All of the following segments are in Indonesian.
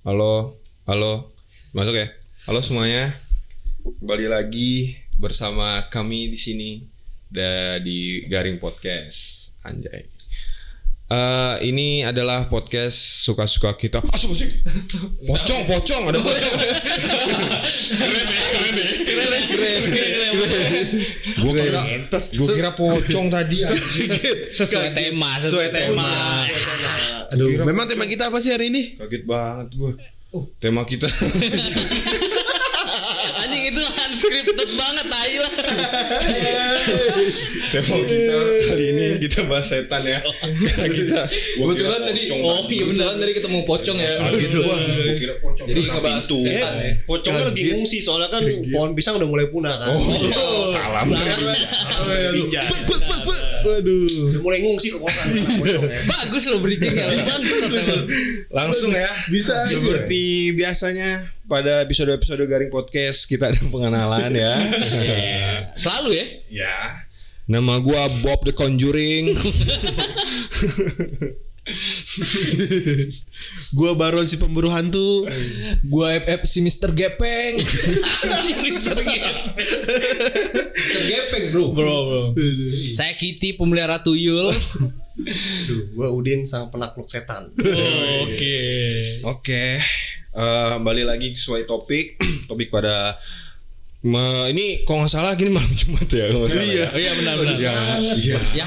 Halo, halo, masuk ya. Halo semuanya, kembali lagi bersama kami di sini di Garing Podcast, anjay. Eh, ini adalah podcast suka-suka kita. Asuk sih. Pocong, pocong, ada pocong. keren deh, keren deh. Keren, keren, Gue kira, gue kira pocong tadi. sesuai tema sesuai tema Aduh, memang tema kita apa sih hari ini? Kaget banget gue. Tema kita anjing itu unscripted banget tai lah Tema kita kali ini kita bahas setan ya. Karena kita Kebetulan tadi oh iya beneran tadi ketemu pocong ya. gitu gua. Gua kira pocong. Jadi ngebahas Pintu. setan ya. Pocongnya lagi ngungsi soalnya kan pohon pisang udah mulai punah kan. Oh, salam. Waduh. Udah mulai ngungsi ke kosan bagus lo bridging ya Langsung ya. Bisa. Seperti biasanya pada episode-episode Garing Podcast kita ada pengenalan ya. selalu ya ya. Nama gua Bob the Conjuring. Gua Baron si pemburu hantu. Gua FF si Mr. Gepeng. Mister Gepeng. Mr. Gepeng, Bro. bro bro saya Kitty pemelihara tuyul Aduh, gua Udin sang penakluk setan. oke Oke. Eh, kembali lagi sesuai topik. topik pada Ma, ini kalau nggak salah gini malam Jumat ya. kalau nggak salah ya. oh iya benar benar Iya. Iya. ya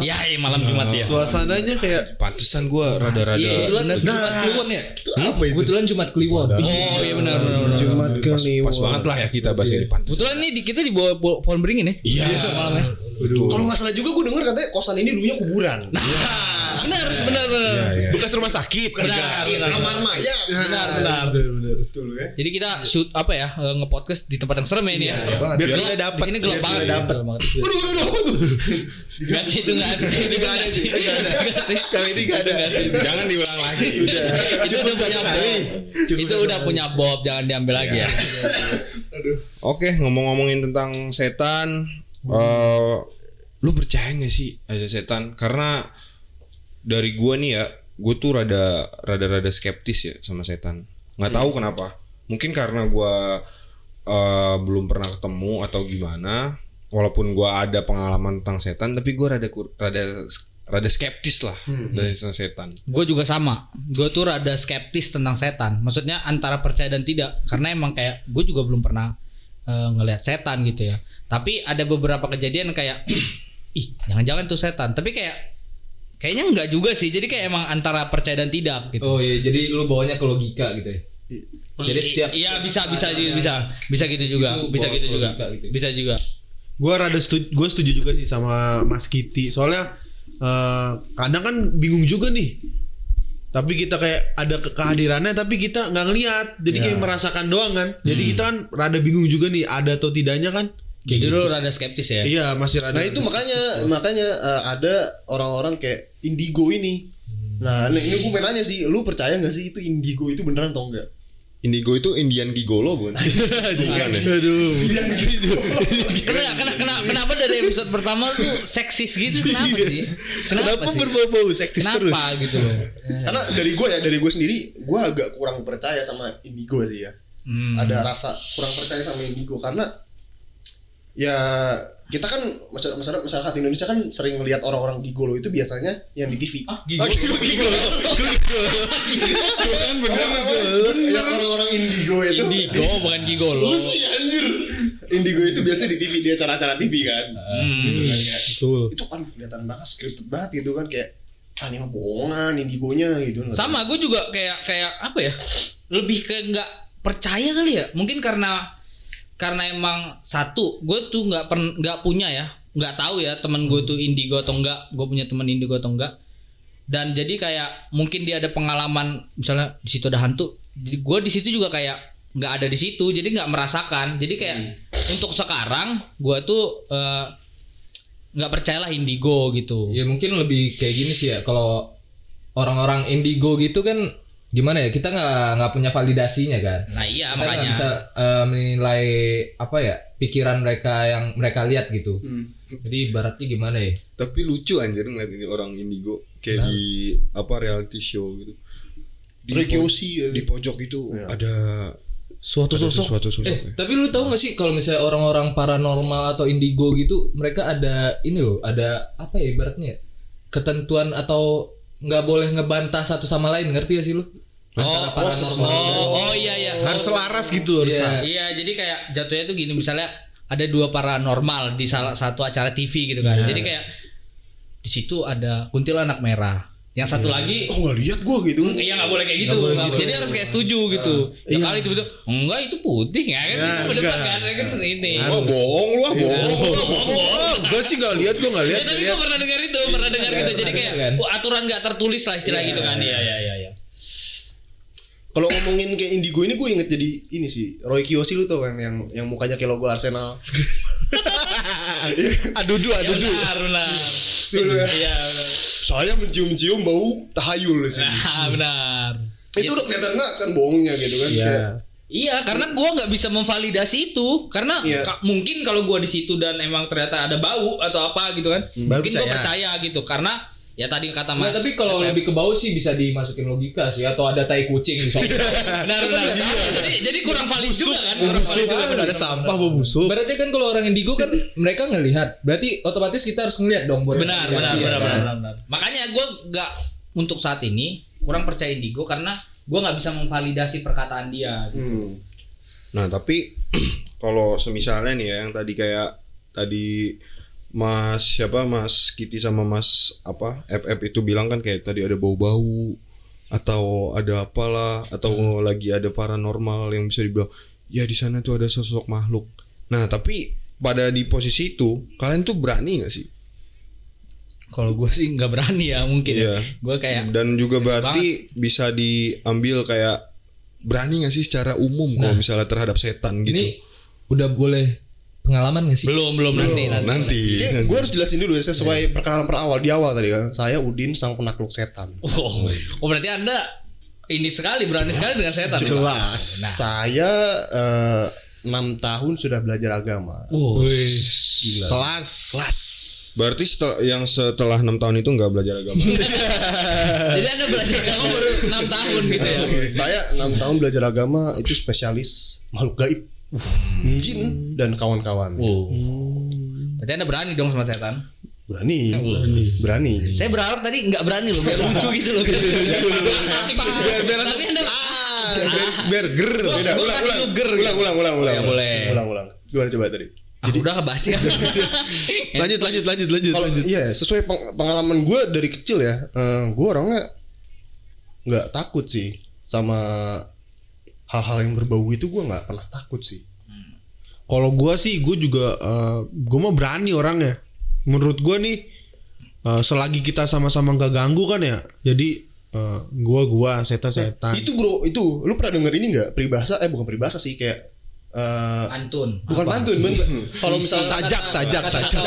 ya ya malam jumat ya Suasananya kayak Pantesan gua rada-rada. Iya, Kebetulan Bener. Jumat Kliwon ya. apa itu? Kebetulan Jumat Kliwon. oh iya benar benar benar. Jumat pas, Kliwon. pas banget lah ya kita bahas ini pantesan. kebetulan nih di, kita di bawah po- pohon beringin ya Iya. malamnya Kalau nggak salah juga gua denger katanya kosan ini dulunya kuburan. Benar benar benar Iya, iya. Bekas rumah sakit. Benar, benar. Kamar mayat. benar benar Betul ya. jadi kita shoot apa ya eh, nge-podcast di tempat yang serem ya ini ya. Biar kita dapat. Di sini gelap biar banget. dapat. Gelap banget. Waduh, waduh, waduh? Enggak sih itu enggak ada. Itu enggak ada sih. Ini nggak ada. Jangan diulang lagi. Itu udah punya Bob. Itu udah punya Bob, jangan diambil lagi ya. Oke, ngomong-ngomongin tentang setan, eh lu percaya gak sih ada setan? Karena dari gua nih ya, gue tuh rada rada rada skeptis ya sama setan. Nggak tahu kenapa. Mungkin karena gua eh, belum pernah ketemu atau gimana. Walaupun gua ada pengalaman tentang setan, tapi gua rada kur- rada rada skeptis lah dari setan. Gue juga sama. Gue tuh rada skeptis tentang setan. Maksudnya antara percaya dan tidak. Karena emang kayak gue juga belum pernah eh, ngelihat setan gitu ya. Tapi ada beberapa kejadian kayak ih jangan-jangan tuh setan. Tapi kayak kayaknya enggak juga sih. Jadi kayak emang antara percaya dan tidak gitu. Oh iya, jadi lu bawanya ke logika gitu ya. Jadi setiap Iya bisa bisa yang- bisa bisa gitu juga bisa gitu juga gitu. bisa juga Gue rada setuju, gue setuju juga sih sama Mas Kiti. Soalnya eh, kadang kan bingung juga nih. Tapi kita kayak ada ke- kehadirannya tapi kita nggak ngelihat. Jadi kayak merasakan doang kan. Jadi kita kan rada bingung juga nih ada atau tidaknya kan. Jadi lu rada skeptis ya Iya masih rada. Nah itu makanya makanya eh, ada orang-orang kayak indigo ini. Nah ini, ini gue pengen nanya sih, lu percaya nggak sih itu indigo itu beneran atau enggak? Indigo itu Indian Gigolo bukan? Bukan ya? Aduh. kenapa, kenapa, kenapa, kenapa dari episode pertama tuh seksis gitu kenapa sih kenapa, Kenapa sih berbau-bau seksis terus? kenapa gitu loh Karena dari gue ya, dari gue sendiri, gue agak kurang percaya sama indigo sih ya. Hmm. Ada rasa kurang percaya sama indigo karena ya kita kan masyarakat masyarakat, masyarakat Indonesia kan sering ngelihat orang-orang gigolo itu biasanya yang di TV. Ah, gigolo. Kan bener Yang orang-orang indigo itu. indigo bukan gigolo Lu sih anjir. Indigo itu biasa di TV di acara-acara TV kan. Hmm. Betul. Itu aduh kelihatan banget scripted banget gitu kan kayak ah ini mah bohongan indigonya gitu. sama gue juga kayak kayak apa ya lebih ke nggak percaya kali ya mungkin karena karena emang satu gue tuh nggak pernah nggak punya ya nggak tahu ya teman gue tuh indigo atau enggak gue punya teman indigo atau enggak dan jadi kayak mungkin dia ada pengalaman misalnya di situ ada hantu jadi gue di situ juga kayak nggak ada di situ jadi nggak merasakan. Jadi kayak untuk sekarang gue tuh eh, nggak percayalah indigo gitu. Ya mungkin lebih kayak gini sih ya kalau orang-orang indigo gitu kan gimana ya kita nggak nggak punya validasinya kan. nah iya kita makanya bisa eh, menilai apa ya pikiran mereka yang mereka lihat gitu. Jadi ibaratnya gimana ya? Tapi lucu anjir ngeliat ini orang indigo kayak di apa reality show gitu. di, Rekiyoshi ya. di pojok itu Iya. ada Suatu ada sosok. sesuatu sosok. Eh, ya. tapi lu tahu gak sih kalau misalnya orang-orang paranormal atau indigo gitu, mereka ada ini loh, ada apa ya ibaratnya? ya? Ketentuan atau nggak boleh ngebantah satu sama lain, ngerti gak sih lu? Antara Oh, paranormal. Oh, oh iya iya. Harus selaras gitu harus. Iya. Iya, jadi kayak jatuhnya tuh gini misalnya ada dua paranormal di salah satu acara TV gitu kan. Iya. Jadi kayak di situ ada kuntilanak merah. Yang satu lagi Oh nggak lihat gua gitu. Iya nggak boleh kayak gitu. Boleh gitu. Jadi harus kayak setuju gitu. Ya kali itu betul. Enggak itu putih ya kan Ya, itu berdebat kan Ya kan ini. Oh, bohong lu ah, bohong. Oh, gue sih nggak lihat, gue nggak Ya, lihat. tapi nggak gue lihat. pernah dengar itu, pernah dengar Iya, gitu. Jadi kayak oh, aturan nggak tertulis lah istilah gitu kan. Iya iya iya iya. Kalau ngomongin kayak Indigo ini gue inget jadi ini sih Roy Kiyoshi lu tau kan yang yang mukanya kayak logo Arsenal. Aduh, aduh, Ya, aduh, aduh. benar benar. Dulu ya. Iya benar. Saya mencium-cium bau tahayul di sini. Nah, benar. Itu udah kelihatan nggak kan bohongnya gitu kan? Iya. Kayak, Iya, karena gua nggak bisa memvalidasi itu. Karena Iya. ka- mungkin kalau gua di situ dan emang ternyata ada bau atau apa gitu kan, Baru mungkin gua percaya. percaya gitu. Karena ya tadi kata Mas. tapi kalau FF, lebih ke bau sih bisa dimasukin logika sih atau ada tai kucing di sana. benar benar. Jadi, jadi kurang valid juga kan? Kurang busuk, valid juga, benar, ada sampah, bau busuk. Berarti kan kalau orang indigo kan mereka ngelihat. Berarti otomatis kita harus ngelihat dong buat Benar benar ya benar, kan? benar benar. Makanya gua nggak untuk saat ini kurang percaya Indigo karena gua nggak bisa memvalidasi perkataan dia. gitu. hmm. Nah, tapi kalau semisalnya nih ya yang tadi kayak tadi Mas siapa Mas Kitty sama Mas apa FF itu bilang kan kayak tadi ada bau-bau atau ada apalah atau lagi ada paranormal yang bisa dibilang ya di sana tuh ada sosok makhluk. Nah, tapi pada di posisi itu kalian tuh berani nggak sih? Kalau gua sih nggak berani ya mungkin. Iya. Gua kayak Dan juga berarti bisa diambil kayak berani nggak sih secara umum kalau Nah. misalnya terhadap setan gitu? Ini udah boleh pengalaman gak sih? belum belum nanti nanti. nanti. Kayak gue harus jelasin dulu ya sesuai perkenalan per awal di awal tadi kan. Saya Udin sang penakluk setan. Oh, oh berarti anda ini sekali berani sekali dengan setan. Jelas. Nah, Saya eh, enam tahun sudah belajar agama. wow. Gila. Kelas. Kelas. Berarti setel- yang setelah enam tahun itu nggak belajar agama. Jadi anda belajar agama baru 6 tahun gitu ya. Saya enam tahun belajar agama itu spesialis makhluk gaib, jin dan kawan-kawan. Wow. Berarti anda berani dong sama setan. Berani, berani. Saya berharap tadi nggak berani loh, biar lucu gitu loh. Biar biar Tapi anda ah, biar, ger. Gua ulang, ulang, ger ulang, gitu. ulang, ulang, Oh, ulang, ya, ulang. boleh. ulang, ulang. Gimana coba tadi? Ah, udah basi ya. Lanjut, lanjut, lanjut, lanjut. Kalau lanjut. iya sesuai peng- pengalaman gue dari kecil ya, gue orangnya nggak takut sih sama hal-hal yang berbau itu gue nggak pernah takut sih. Kalau gua sih, gue juga, eh, gua mah berani orangnya. Menurut gua nih, eh, selagi kita sama-sama nggak ganggu kan ya. Jadi eh, gua gua setan setan. Itu bro, itu lu pernah denger ini nggak peribahasa? Eh bukan peribahasa sih kayak eh, Antun. bukan pantun, ben. Kalau misalnya Sajak, sajak, sajak.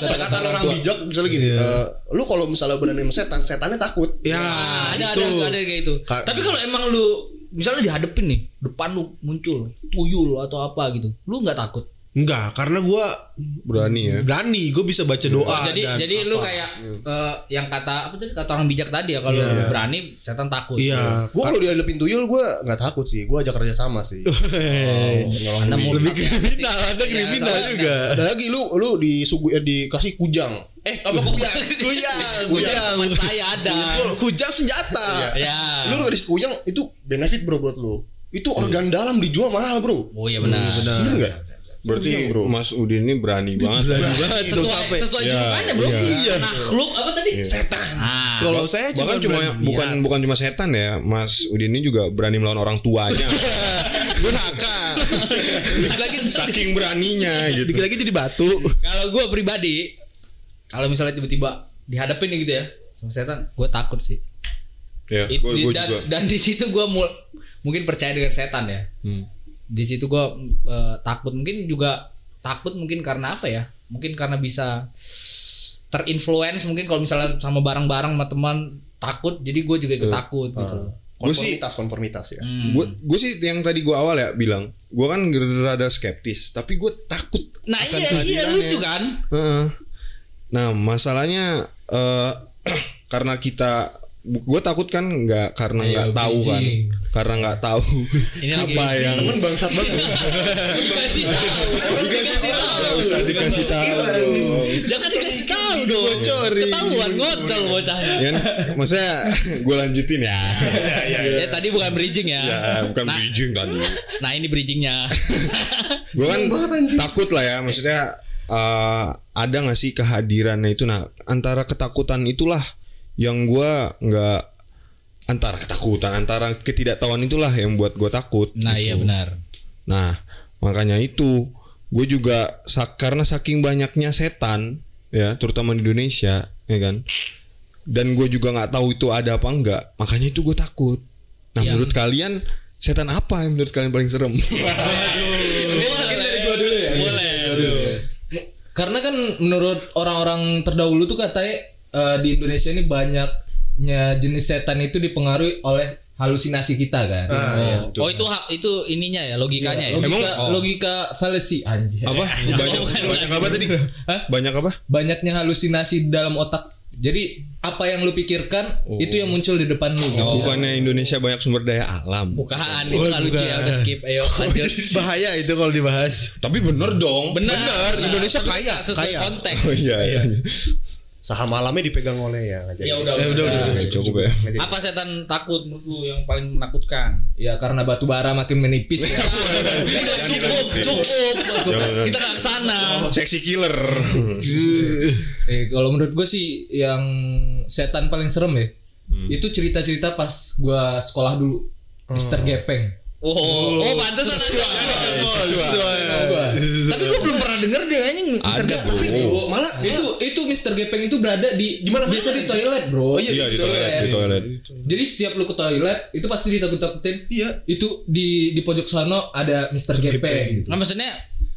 Kata orang orang bijak misalnya gini, eh, lu kalau misalnya berani sama setan, setannya takut. Ya, Ah, ada, itu. ada ada kayak gitu. Ka- Tapi kalau emang lu misalnya dihadepin nih, depan lu muncul tuyul atau apa gitu, lu nggak takut. Enggak, karena gua Berani ya. berani, gue bisa baca doa. jadi dan jadi lu apa. kayak eh, yang kata apa tadi kata orang bijak tadi ya kalau Iya. lu berani setan takut. Iya, Gue kalau dihadapin tuyul gue nggak takut sih, gue ajak kerja sama sih. Oh, Anda mau lebih kriminal, ada kriminal soalnya- juga. Ada lagi lu lu disugu eh, dikasih kujang. Eh apa kujang? Kujang, Kujang. Saya ada. Kujang senjata. Ya. Lu dikasih kujang itu benefit bro buat lu. Itu organ dalam dijual mahal bro. Oh iya benar. benar. Bener nggak? Berarti Kujang, bro. Mas Udin ini berani banget. Berani banget Sesuai, sampai. sesuai Ya, julukannya bro. iya. Makhluk apa tadi? Setan. Ah. Kalau saya cuma Bahkan cuma berani bukan niat. bukan cuma setan ya, Mas Udin ini juga berani melawan orang tuanya. gue nakal. Dikit lagi Saking beraninya gitu. dikit lagi jadi batu. Kalau gue pribadi, kalau misalnya tiba-tiba dihadapin nih gitu ya sama setan, gue takut sih. Ya, It- di- gue dan, juga. dan di situ gue mungkin percaya dengan setan ya. Hmm. Di situ gue takut, mungkin juga takut mungkin karena apa ya? Mungkin karena bisa terinfluence mungkin kalau misalnya sama barang-barang sama teman takut, jadi gue juga ikut Eh, takut gitu. Gua sih- Konformitas konformitas ya. Hmm. Gue gue sih yang tadi gue awal ya bilang, gue kan rada skeptis, tapi gue takut. Nah akan iya iya lucu kan? Heeh. Nah masalahnya eh, karena kita gue takut kan nggak karena Iya, nggak tahu kan. karena nggak tahu Ini lagi apa yang Temen bangsat banget. usah dikasih tahu. Jangan dikasih tahu dong. Ketahuan ngocol bocahnya. ya kan? Maksudnya gue lanjutin ya. Ya, tadi bukan bridging ya. ya bukan Nah, bridging tadi. nah ini bridgingnya. gue kan takut lah ya. Maksudnya eh, ada nggak sih kehadirannya itu? Nah antara ketakutan itulah yang gue nggak antara ketakutan antara ketidaktahuan itulah yang buat gue takut Nah gitu. iya benar. nah makanya itu gue juga sa- karena saking banyaknya setan ya terutama di Indonesia ya kan dan gue juga nggak tahu itu ada apa enggak makanya itu gue takut nah Yang- menurut kalian setan apa yang menurut kalian paling serem Mungkin dari gua dulu ya. Boleh. Karena kan menurut orang-orang terdahulu tuh katanya eh, di Indonesia ini banyaknya jenis setan itu dipengaruhi oleh halusinasi kita kan. Oh itu hak itu ininya ya logikanya ya. logika Oh. logika fallacy anjir. apa banyak bukan, banyak apa tadi Hah? banyak apa Banyaknya halusinasi dalam otak. Jadi apa yang lu pikirkan itu yang muncul di depan lu. gitu. bukannya Indonesia banyak sumber daya alam Bukan itu lucu ya udah skip ayo lanjut. Bahaya itu kalau dibahas. tapi bener dong Benar. Indonesia Tapi kaya, sesuai kaya. konteks. oh iya iya Saham malamnya dipegang oleh ya. Ya udah Eh, udah, udah. udah, cukup ya Apa setan takut menurut lu yang paling menakutkan? Ya karena batu bara makin menipis ya. Udah cukup, cukup. Kita nggak ke sana. seksi killer eh kalau menurut gue sih yang setan paling serem ya. Itu cerita-cerita pas gua sekolah dulu. Mister Gepeng. Oh, oh, pantas ada Gua. Tapi gua belum pernah denger deh anjing Mister Ada, Gepeng. bro. Malah itu itu Mister Gepeng itu berada di Di mana-mana biasa di toilet bro iya di toilet di toilet jadi setiap lu ke toilet itu pasti ditakut-takutin Iya. itu di di pojok sana ada Mister Gepeng gitu. Nah maksudnya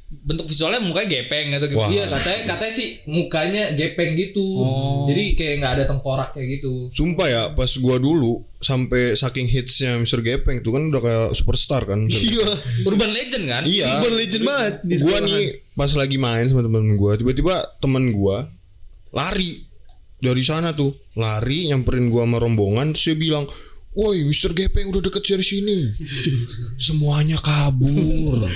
bentuk visualnya mukanya gepeng gitu Wah. Iya katanya katanya sih mukanya gepeng gitu. Oh. Jadi kayak nggak ada tengkorak kayak gitu. Sumpah ya, pas gua dulu sampai saking hitsnya Mr. Gepeng itu kan udah kayak superstar kan. Iya. Urban legend kan? Iya. Urban legend banget di Gua nih pas lagi main sama temen gua, tiba-tiba temen gua lari dari sana tuh, lari nyamperin gua sama rombongan, terus dia bilang, Woi, Mr. Gepeng udah deket dari sini. Semuanya kabur.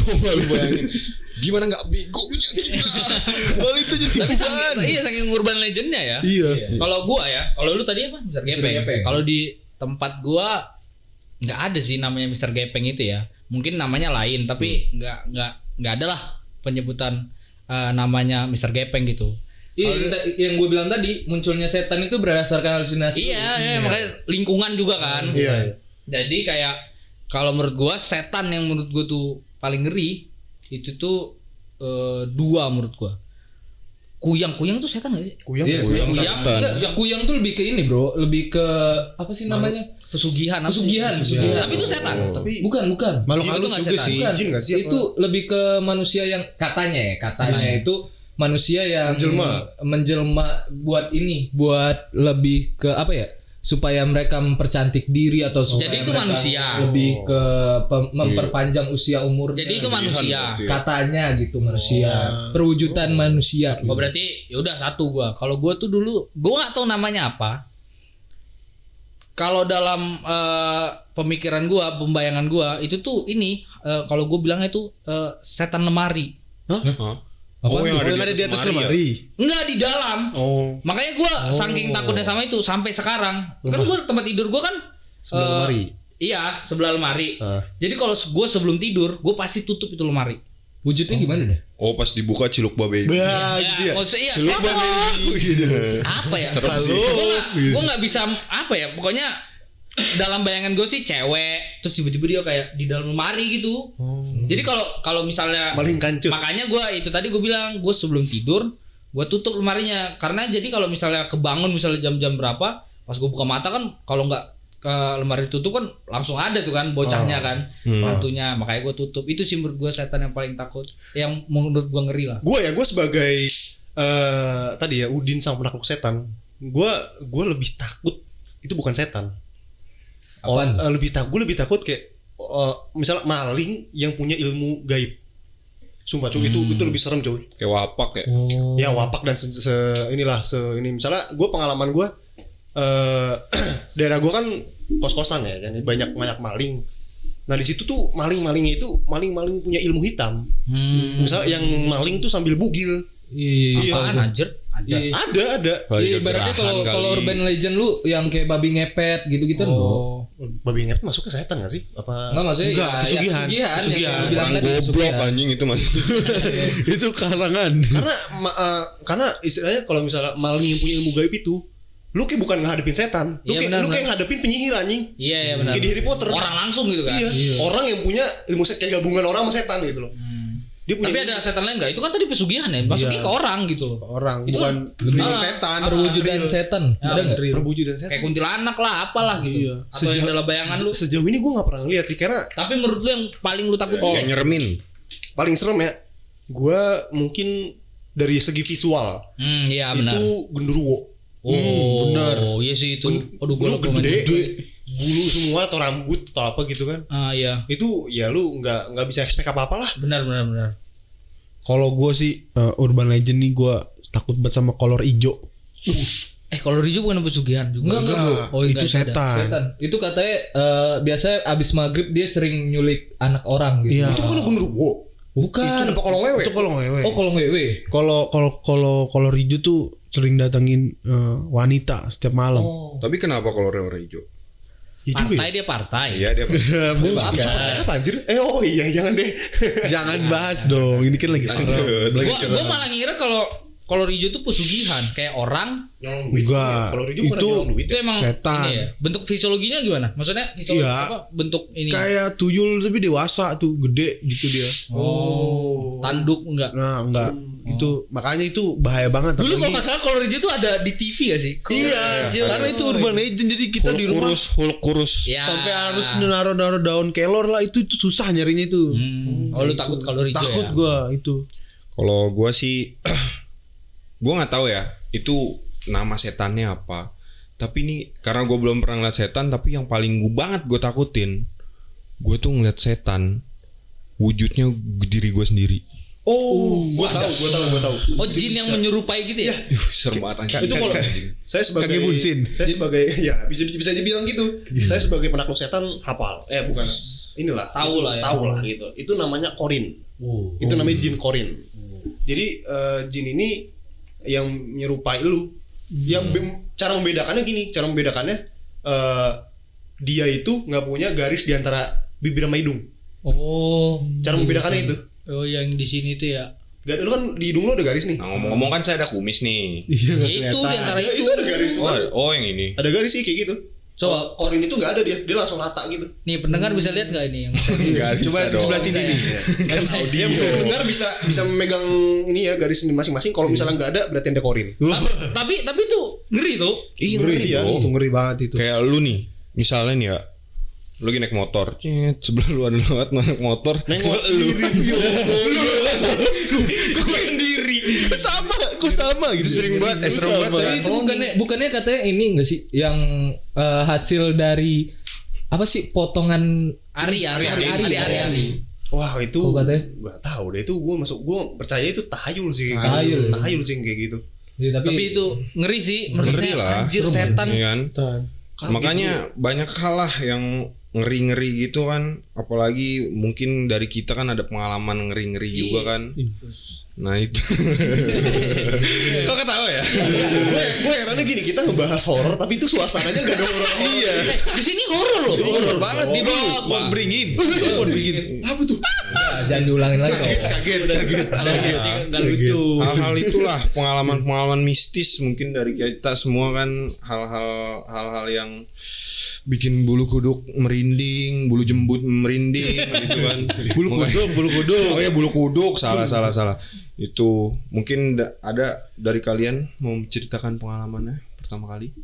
Coba lu bayangin. Gimana nggak begonya kita? Oh itu jadi Tapi saking, iya saking urban legendnya ya. Iya. Kalau gua ya, kalau lu tadi apa? Mister Mr. Gepeng. Gepeng. Kalau di tempat gua nggak ada sih namanya Mister Gepeng itu ya. Mungkin namanya lain, tapi nggak nggak nggak ada lah penyebutan eh, namanya Mister Gepeng gitu. Iya yang, gue bilang tadi munculnya setan itu berdasarkan halusinasi. Iya, iya, makanya lingkungan juga kan. Iya. Jadi kayak kalau menurut gua setan yang menurut gua tuh paling ngeri itu tuh eh, dua menurut gua. Kuyang, kuyang tuh setan gak sih? Kuyang. Iya, Kuyang kuyang, setan. Enggak, kuyang tuh lebih ke ini bro, lebih ke apa sih namanya? Pesugihan, apa sih? Pesugihan, pesugihan. Tapi itu setan. Tapi Bukan, bukan. Makhluk halus nggak juga setan. sih. Bukan. Jin nggak sih? Itu lebih ke manusia yang katanya ya, katanya itu manusia yang Menjelma. menjelma buat ini, buat lebih ke apa ya? Supaya mereka mempercantik diri atau supaya Jadi itu manusia. lebih ke pem- memperpanjang usia umur. Jadi itu manusia. katanya gitu manusia, perwujudan manusia. Oh berarti ya udah satu gua. Kalau gua tuh dulu gua gak tahu namanya apa. Kalau dalam eh, pemikiran gua, pembayangan gua itu tuh ini eh, kalau gua bilangnya itu eh, setan lemari. Hah? Apa Oh, yang Oh, yang ada di atas lemari. Enggak di dalam. Oh. Makanya gua saking takutnya sama itu sampai sekarang. Kan gua tempat tidur gua kan Sebelah eh, lemari. Iya, sebelah lemari. Ah. Jadi kalau gua sebelum tidur, gua pasti tutup itu lemari. Wujudnya gimana deh? Oh pas dibuka ciluk babe. Bah, gitu ya. maksudnya iya, Ciluk siapa? babe. apa ya? Serem sih. Gue gak, gua nggak bisa apa ya. Pokoknya dalam bayangan gue sih cewek, terus tiba-tiba dia kayak di dalam lemari gitu. Jadi kalau kalau misalnya Maling kancut. makanya gue itu tadi gue bilang gue sebelum tidur gue tutup lemarinya karena jadi kalau misalnya kebangun misalnya jam-jam berapa pas gue buka mata kan kalau nggak ke lemari tutup kan langsung ada tuh kan bocahnya kan Hmm. hantunya makanya gue tutup itu sih menurut gue setan yang paling takut yang menurut gue ngeri lah Gue ya, gue sebagai eh tadi ya Udin sang penakluk setan. Gue gue lebih takut itu bukan setan. Oh, Apaan? eh, lebih takut, gue lebih takut kayak eh, misalnya maling yang punya ilmu gaib. Sumpah cuy itu itu lebih serem cuy. Kayak wapak ya. Ya wapak dan se, se- inilah se ini misalnya gue pengalaman gue eh daerah gua kan kos-kosan ya kan banyak banyak maling. Nah di situ tuh maling-malingnya itu maling-maling punya ilmu hitam. Hmm. Misalnya yang maling tuh sambil bugil. Iya. Apaan anjir? Ada. Iya. Ada ada. Iya, ibaratnya kalau kalau urban legend lu yang kayak babi ngepet gitu-gitu bro. Oh. Babi ngepet masuk ke setan gak sih? Apa? Enggak maksudnya Enggak, ya, pesugihan. ya, pesugihan, Pesugihan. bilang orang goblok anjing itu mas itu karangan. karena ma- eh, karena istilahnya kalau misalnya maling yang punya ilmu gaib itu, lu kayak bukan ngadepin setan, lu Iya, kayak benar, lu kayak ngadepin penyihir anjing. Iya iya benar. Kayak di Harry Potter. Orang langsung gitu kan. Iya, orang yang punya ilmu set kayak gabungan orang sama setan gitu loh. Hmm. Dia punya Tapi ada setan lain enggak? Itu kan tadi pesugihan ya. Masuknya Iya. ke orang gitu loh. Orang Itu bukan kan- bukan Ah, setan. Perwujudan setan. Ya, Ada enggak? perbuju dan setan. Kayak kuntilanak lah, apalah gitu. Iya. Atau yang dalam bayangan lu. Sejauh ini gue gak pernah ngeliat sih karena Tapi menurut lu yang paling lu takut oh nyeremin paling serem ya. Gue mungkin dari segi visual Hmm, iya benar. itu genderuwo. Oh, benar. Iya sih itu. Aduh, lupa gede, main. Bulu semua atau rambut atau apa gitu kan. Ah iya. Itu ya lu nggak nggak bisa expect apa apa lah. Benar benar benar. Kalau gue sih eh, urban legend nih gue takut banget sama kolor hijau. Eh kalau Rijo bukan pesugihan juga. Enggak, enggak, bro. Oh, itu enggak, ada. setan. Setan. Itu katanya eh, biasanya abis maghrib dia sering nyulik anak orang gitu. Iya. Itu kan genderuwo. Bukan. Itu apa kolong wewe? Itu kalau ngewe. Oh kalau wewe. Kalau kalau kalau kolor hijau tuh sering datengin eh, wanita setiap malam. Oh. tapi kenapa kalau warna Iya juga Partai ya. dia partai. iya dia Apa, apa anjir? Eh oh iya jangan deh. Jangan bahas dong. Ini kan lagi serem. Lagi Gua, gua malah ngira kalau kalau Rijo tuh pesugihan kayak orang Nyolong duit. Enggak. Kalau Rijo bukan Itu- duit. itu ya. emang Setan. ini ya. Bentuk fisiologinya gimana? Maksudnya fisiologi Iya. apa? Bentuk ini. Kayak tuyul tapi dewasa tuh, gede gitu dia. Oh. tanduk enggak? Nah, enggak. Itu makanya itu bahaya banget. Dulu kalau apalagi- nggak salah kalau Rijo tuh ada di TV ya sih? Iya, Rijo. karena itu urban legend jadi kita Hulk di rumah kurus Hulk kurus Ya. sampai harus naruh-naruh daun kelor lah itu, itu susah nyarinya itu. Hmm. Oh lu takut kalau Rijo Takut ya? gua itu. Kalau gua sih gua nggak tahu ya itu nama setannya apa. Tapi ini karena gua belum pernah ngeliat setan tapi yang paling gue banget gue takutin gue tuh ngeliat setan wujudnya diri gue sendiri. Oh, gua tahu, gua tahu, gua tahu. Oh jin yang menyerupai gitu ya? Yuh, serem banget anjing. Itu kalau saya sebagai Kakek Bunsin. saya sebagai ya bisa bisa dibilang gitu. Saya sebagai penakluk setan hafal. Eh bukan. Inilah. Tahu lah ya. Tahu lah gitu. Itu namanya korin. Itu namanya jin korin. Jadi eh, jin ini yang menyerupai lu. Yang be- cara membedakannya gini, cara membedakannya eh dia itu nggak punya garis di antara bibir sama hidung. Oh. Cara membedakannya itu. Oh yang di sini tuh ya. Ga- Lu kan di hidung lu ada garis nih. Nah ngomong-ngomong kan saya ada kumis nih. Iya Ya itu di antara Ya, itu. itu ada garis tuh. Oh, kan. oh yang ini. Ada garis sih kayak gitu. Coba. Korin itu nggak ada dia, dia langsung rata gitu. Nih pendengar bisa lihat nggak ini yang Enggak Coba di sebelah sini nih. Kan dia benar bisa bisa memegang ini ya garis ini masing-masing. Kalau misalnya nggak ada berarti ada korin. tapi tapi tuh ngeri tuh. Iya Ngeri ngeri ya. Itu ngeri banget itu. Kayak lu nih, misalnya nih ya, lu lagi naik motor, cet, sebelah lu ada lewat naik motor, Nengok lu, gue pengen diri, sama, kok sama gitu. sering banget, eh serem banget Tapi ya. itu bukannya bukannya katanya ini enggak sih yang eh, hasil dari apa sih potongan Ari. Ari Ari, Ari Ari Ari. Wah itu katanya? gak tahu deh itu gue masuk gue percaya itu tahayul sih kayak Tahayul. gitu. tahayul sih kayak gitu Ya, tapi, Tapi itu ngeri sih. Maksudnya Ngeri lah. anjir setan. Iya kan? Makanya banyak hal lah yang ngeri-ngeri gitu kan, apalagi mungkin dari kita kan ada pengalaman ngeri-ngeri juga kan. Nah itu. Kok ketawa ya? gue gue herannya gini kita ngebahas horor tapi itu suasananya gak ada horor iya di sini horor loh. Horor banget Di bawah. Pohon beringin. Pohon beringin. apa tuh Nah, jangan diulangin lagi kaget kaget Gak lucu. hal-hal itulah pengalaman-pengalaman mistis mungkin dari kita semua kan hal-hal hal-hal yang bikin bulu kuduk merinding, bulu jembut merinding gitu kan. Bulu kuduk, bulu kuduk. Oh ya bulu kuduk, salah salah salah. Itu mungkin da- ada dari kalian mau menceritakan pengalamannya pertama kali?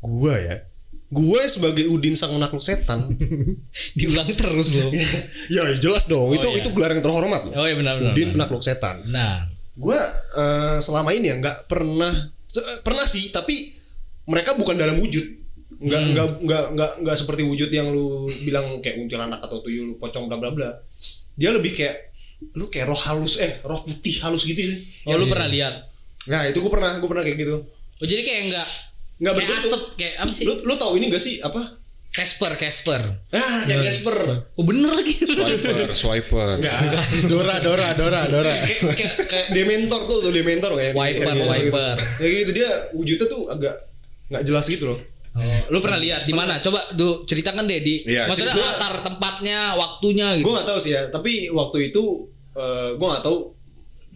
gue ya gue sebagai Udin sang penakluk setan Diulang terus loh. ya jelas dong Oh, itu iya. itu gelar yang terhormat loh. Oh iya benar benar. Udin benar. penakluk setan Nah. gue eh, selama ini ya nggak pernah se- pernah sih tapi mereka bukan dalam wujud nggak Hmm. nggak nggak nggak nggak seperti wujud yang lu bilang kayak kuntilanak atau tuyul pocong bla bla bla dia lebih kayak lu kayak roh halus eh roh putih halus gitu sih Oh lu pernah lihat? nah itu gue pernah gue pernah kayak gitu Oh jadi kayak enggak nggak kayak berbentuk. asap kayak apa sih? Lu lu tahu ini gak sih apa? Casper, Casper. Ah, yang Casper. Oh bener lagi. Swiper, swiper. Enggak. Dora, Dora, Dora, Dora. kayak, kayak, kayak Dementor tuh, tuh Dementor kayak Wiper, kayak gitu. Wiper. Ya gitu dia wujudnya tuh agak nggak jelas gitu loh. Oh, lu pernah lihat di mana? Coba du ceritakan deh di Iya, maksudnya cerita- latar tempatnya, waktunya gitu. Gue nggak tahu sih ya, tapi waktu itu eh gue nggak tahu.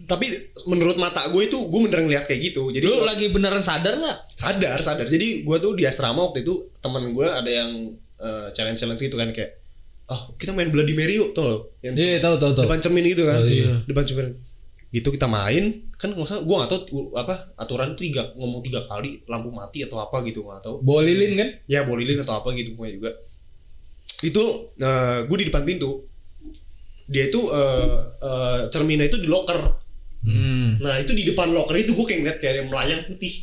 Tapi menurut mata gue itu gue beneran ngeliat kayak gitu. Jadi lu gua- lagi beneran sadar nggak? sadar sadar. Jadi gue tuh di asrama waktu itu teman gue ada yang challenge challenge gitu kan kayak, oh kita main Bloody Mary yuk. Yang Iya, tahu tahu tahu. depan cermin gitu kan Oh, iya. depan cermin gitu kita main kan nggak usah gue nggak tahu uh, apa aturan tuh tiga ngomong tiga kali lampu mati atau apa gitu nggak tahu Bawa lilin kan? ya bolilin atau apa gitu pokoknya juga itu gue di depan pintu dia itu eh, eh, cerminnya itu di locker Hmm. nah itu di depan locker itu gue kayak ngeliat kayak ada yang melayang putih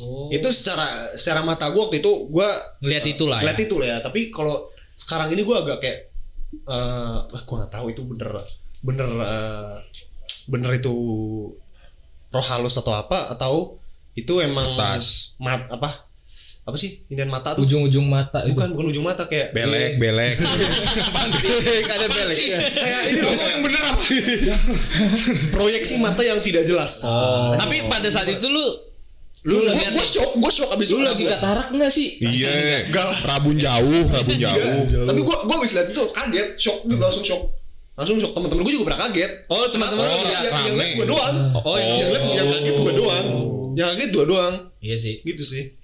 Oh. itu secara secara mata gue waktu itu gue Ngeliat itulah ya. Ngeliat itu lah ya tapi kalau sekarang ini gue agak kayak eh gue nggak tahu itu bener bener eh, bener itu roh halus atau apa atau itu emang Kertas. mat apa apa sih inian mata tuh Ujung-ujung mata itu. bukan bukan ujung mata kayak Belek, belek. Ada belek. kayak ini loh yang bener apa proyeksi mata yang tidak jelas Oh. Tapi pada saat itu lu lu gue lihat gue shock gue shock abis Lu lagi katarak enggak sih? Iya. Enggak lah. Rabun jauh, rabun jauh. tapi gue gue abis lihat itu kaget shock gitu langsung shock langsung shock teman-teman gue juga pernah kaget Oh, teman-teman lu yang, yang, yang lihat gue doang Oh, iya. yang lihat yang kaget gue doang yang kaget gue doang Iya sih. gitu sih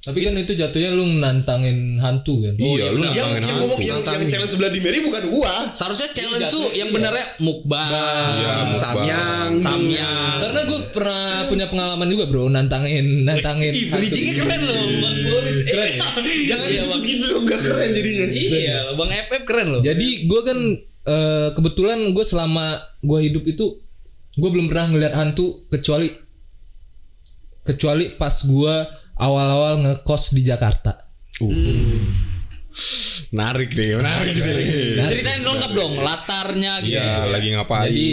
Tapi kan itu jatuhnya lu nantangin hantu kan. Iya, lu benar. yang nantangin yang hantu. ngomong yang, yang challenge sebelah di Mary bukan gua Seharusnya challenge Iya, tuh iya. yang benernya mukbang. Iya, mukbang. Samyang. Samyang. Karena gue pernah punya pengalaman juga bro nantangin nantangin. Ih, hantu. keren loh, Bang Boris. Keren ya? jangan Iya, disebut gitu enggak keren jadinya Iya, Bang FF keren loh. Jadi gue kan eh, kebetulan gue selama gue hidup itu gue belum pernah ngeliat hantu kecuali kecuali pas gue awal-awal ngekos di Jakarta. Narik deh, menarik deh. Nah, Ceritain lengkap dong latarnya gitu. Iya, lagi ngapain? Jadi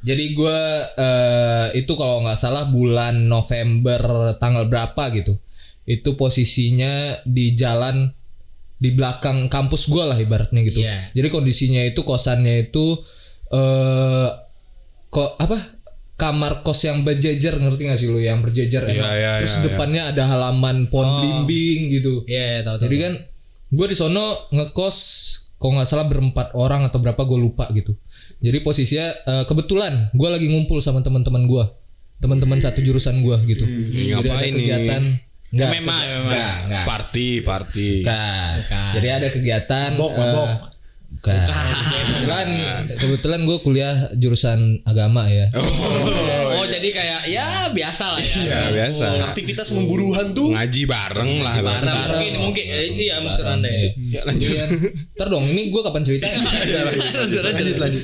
jadi gue eh, itu kalau nggak salah bulan November tanggal berapa gitu. Itu posisinya di jalan di belakang kampus gue lah ibaratnya gitu. Iya. Jadi kondisinya itu kosannya itu eh kok apa? Kamar kos yang berjejer ngerti gak sih lu yang berjejer Iya, emang. iya, Terus iya, depannya ada halaman pohon Oh. blimbing gitu. Iya, tahu tahu. Jadi kan gue di sono ngekos kalau nggak salah berempat orang atau berapa gue lupa gitu. Jadi posisinya eh, kebetulan gue lagi ngumpul sama teman-teman gue, teman-teman satu jurusan gue gitu. Ini Jadi ada ngapain nih? Enggak, MMA, MMA. enggak, enggak. Party, party. Bukan. Bukan. Jadi ada kegiatan Mabok, eh, mabok. bukan. Kebetulan kebetulan gue kuliah jurusan agama ya. Oh, jadi kayak ya biasa lah ya. Iya, biasa. aktivitas memburu hantu Ngaji bareng lah. Barang Bareng. mungkin mungkin eh, itu ya maksud Bareng, Anda ya. iya. Ya, lanjut. Kan, Ntar dong, ini gue kapan ceritanya? Lanjut, lanjut, lanjut.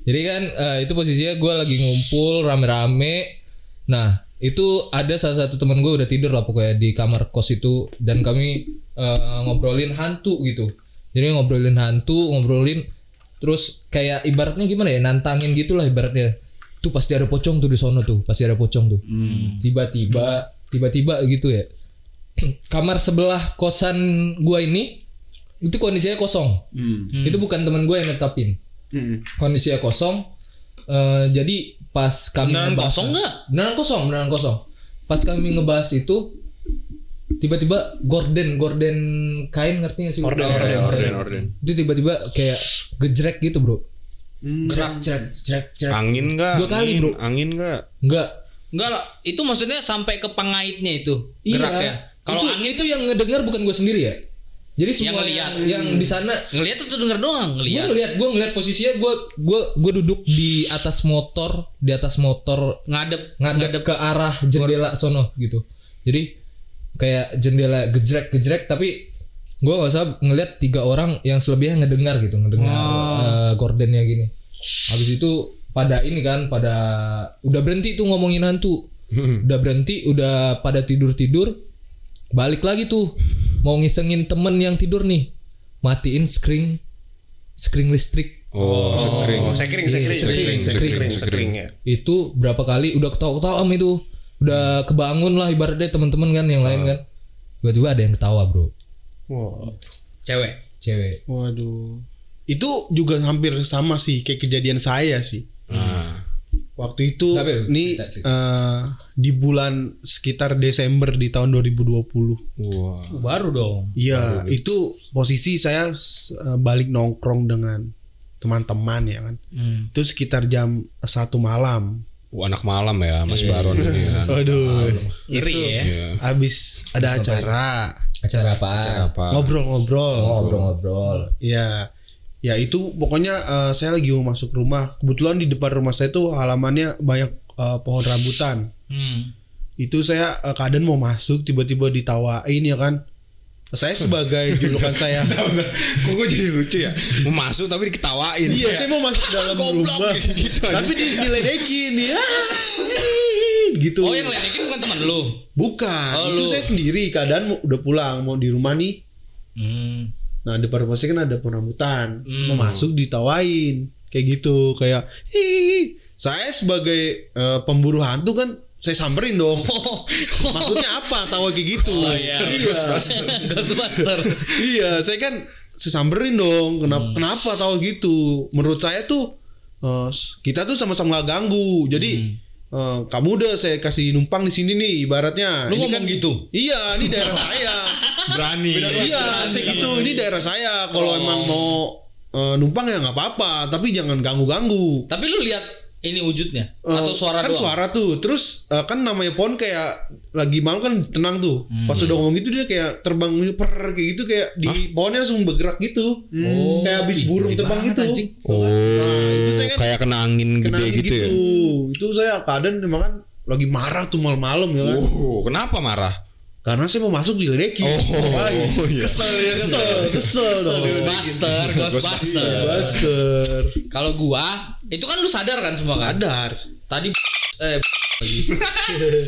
Jadi kan eh, itu posisinya gue lagi ngumpul rame-rame. Nah itu ada salah satu teman gue udah tidur lah pokoknya di kamar kos itu dan kami eh, ngobrolin hantu gitu. Jadi ngobrolin hantu, ngobrolin terus kayak ibaratnya gimana ya nantangin gitulah ibaratnya. Tuh pasti ada pocong tuh di sono tuh, pasti ada pocong tuh. Tiba-tiba, tiba-tiba gitu ya. Kamar sebelah kosan gua ini itu kondisinya kosong. Itu bukan teman gue yang netapin kondisinya kosong. Eh, jadi pas kami Beneran ngebahas- kosong nggak? Beneran kosong, beneran kosong. Pas kami ngebahas itu, tiba-tiba gorden, gorden kain ngerti nggak sih? Orden, Kain, orden, kain. orden, orden. Itu tiba-tiba kayak gejrek gitu bro. Cerak, cerak, cerak, cerak. Angin enggak? Dua kali, bro. Angin enggak? Enggak. Enggak lah, itu maksudnya sampai ke pengaitnya itu Iya. geraknya. Kalau itu, angin itu yang ngedengar bukan gue sendiri ya. Jadi semua ngeliat. yang, yang di sana ngelihat atau denger doang gue ngelihat. gue ngeliat posisinya gue gue gue duduk di atas motor di atas motor Ngadep ngadep ke arah jendela sono gitu. Jadi kayak jendela gejrek-gejrek tapi gua nggak usah ngelihat tiga orang yang selebihnya ngedengar gitu, ngedengar eh, gordennya gini. Habis itu pada ini kan pada udah berhenti tuh ngomongin hantu. Udah berhenti, udah pada tidur-tidur. Balik lagi tuh mau ngisengin temen yang tidur nih. Matiin screen screen listrik Oh, sekring. oh sekring sekring Sekring, sekring sekring, sekring sekring ya itu berapa kali udah ketawa-ketawa am itu udah kebangun lah ibaratnya teman-teman kan yang lain kan tiba-tiba ada yang ketawa bro Wah. Cewek. cewek Waduh. Itu juga hampir sama sih kayak kejadian saya sih. Nah, Waktu itu ya? nih Cerita, cerita. eh, di bulan sekitar Desember di tahun 2020. wah. Baru dong. Iya, itu posisi saya eh, balik nongkrong dengan teman-teman ya kan. Hmm. Itu sekitar jam satu malam. Wah, anak malam ya Mas Baron ini kan. Waduh. Ngeri ya. Iya. Habis ada acara, acara apa Cara apa? ngobrol-ngobrol. ngobrol-ngobrol Ya, ya itu pokoknya eh, saya lagi mau masuk rumah. Kebetulan di depan rumah saya tuh halamannya banyak eh, pohon rambutan. Hmm. Itu saya eh, keadaan mau masuk tiba-tiba ditawain ya kan. Saya sebagai julukan saya. Kok gue jadi lucu ya? Mau masuk tapi diketawain. iya, saya mau masuk ke dalam rumah. gitu tapi di, diledekin ya. gitu. Oh yang ledekin bukan teman lu. Bukan, Oh, itu lu. saya sendiri keadaan udah pulang mau di rumah nih. Hmm. Nah rumah saya kan ada pohon rambutan. Hmm. Mau masuk ditawain kayak gitu kayak hihi. Saya sebagai eh, pemburu hantu kan saya samperin dong. Oh, Maksudnya apa tawa kayak gitu? Oh, iya. Ghostbuster. iya, saya kan saya samperin dong. Kenapa Hmm. kenapa tawa gitu? Menurut saya tuh eh, kita tuh sama-sama gak ganggu. Jadi eh, kamu udah saya kasih numpang di sini nih ibaratnya. Hmm. Lu Ini ngomong gitu? Iya, ini daerah saya. Berani. iya, saya gitu. Ini daerah saya. Kalau Oh. emang mau eh, numpang ya nggak apa-apa, tapi jangan ganggu-ganggu. Tapi lu lihat ini wujudnya Eh, atau suara kan doang? suara tuh terus eh, kan namanya pohon kayak lagi malam kan tenang tuh Hmm. pas udah ngomong gitu dia kayak terbang per kayak gitu kayak di pohonnya langsung bergerak gitu Oh, kayak habis burung terbang gitu anjing. Oh, itu saya kan kayak kena angin kena gede gitu, gitu, ya. itu saya keadaan emang kan lagi marah tuh malam-malam ya kan Oh, kenapa marah? Karena saya mau masuk diledekin Oh, iya. kesel ya kesel kesel dong Ghostbuster, Ghostbuster. Buster Kalau gua, itu kan lu sadar kan semua kan? sadar Tadi eh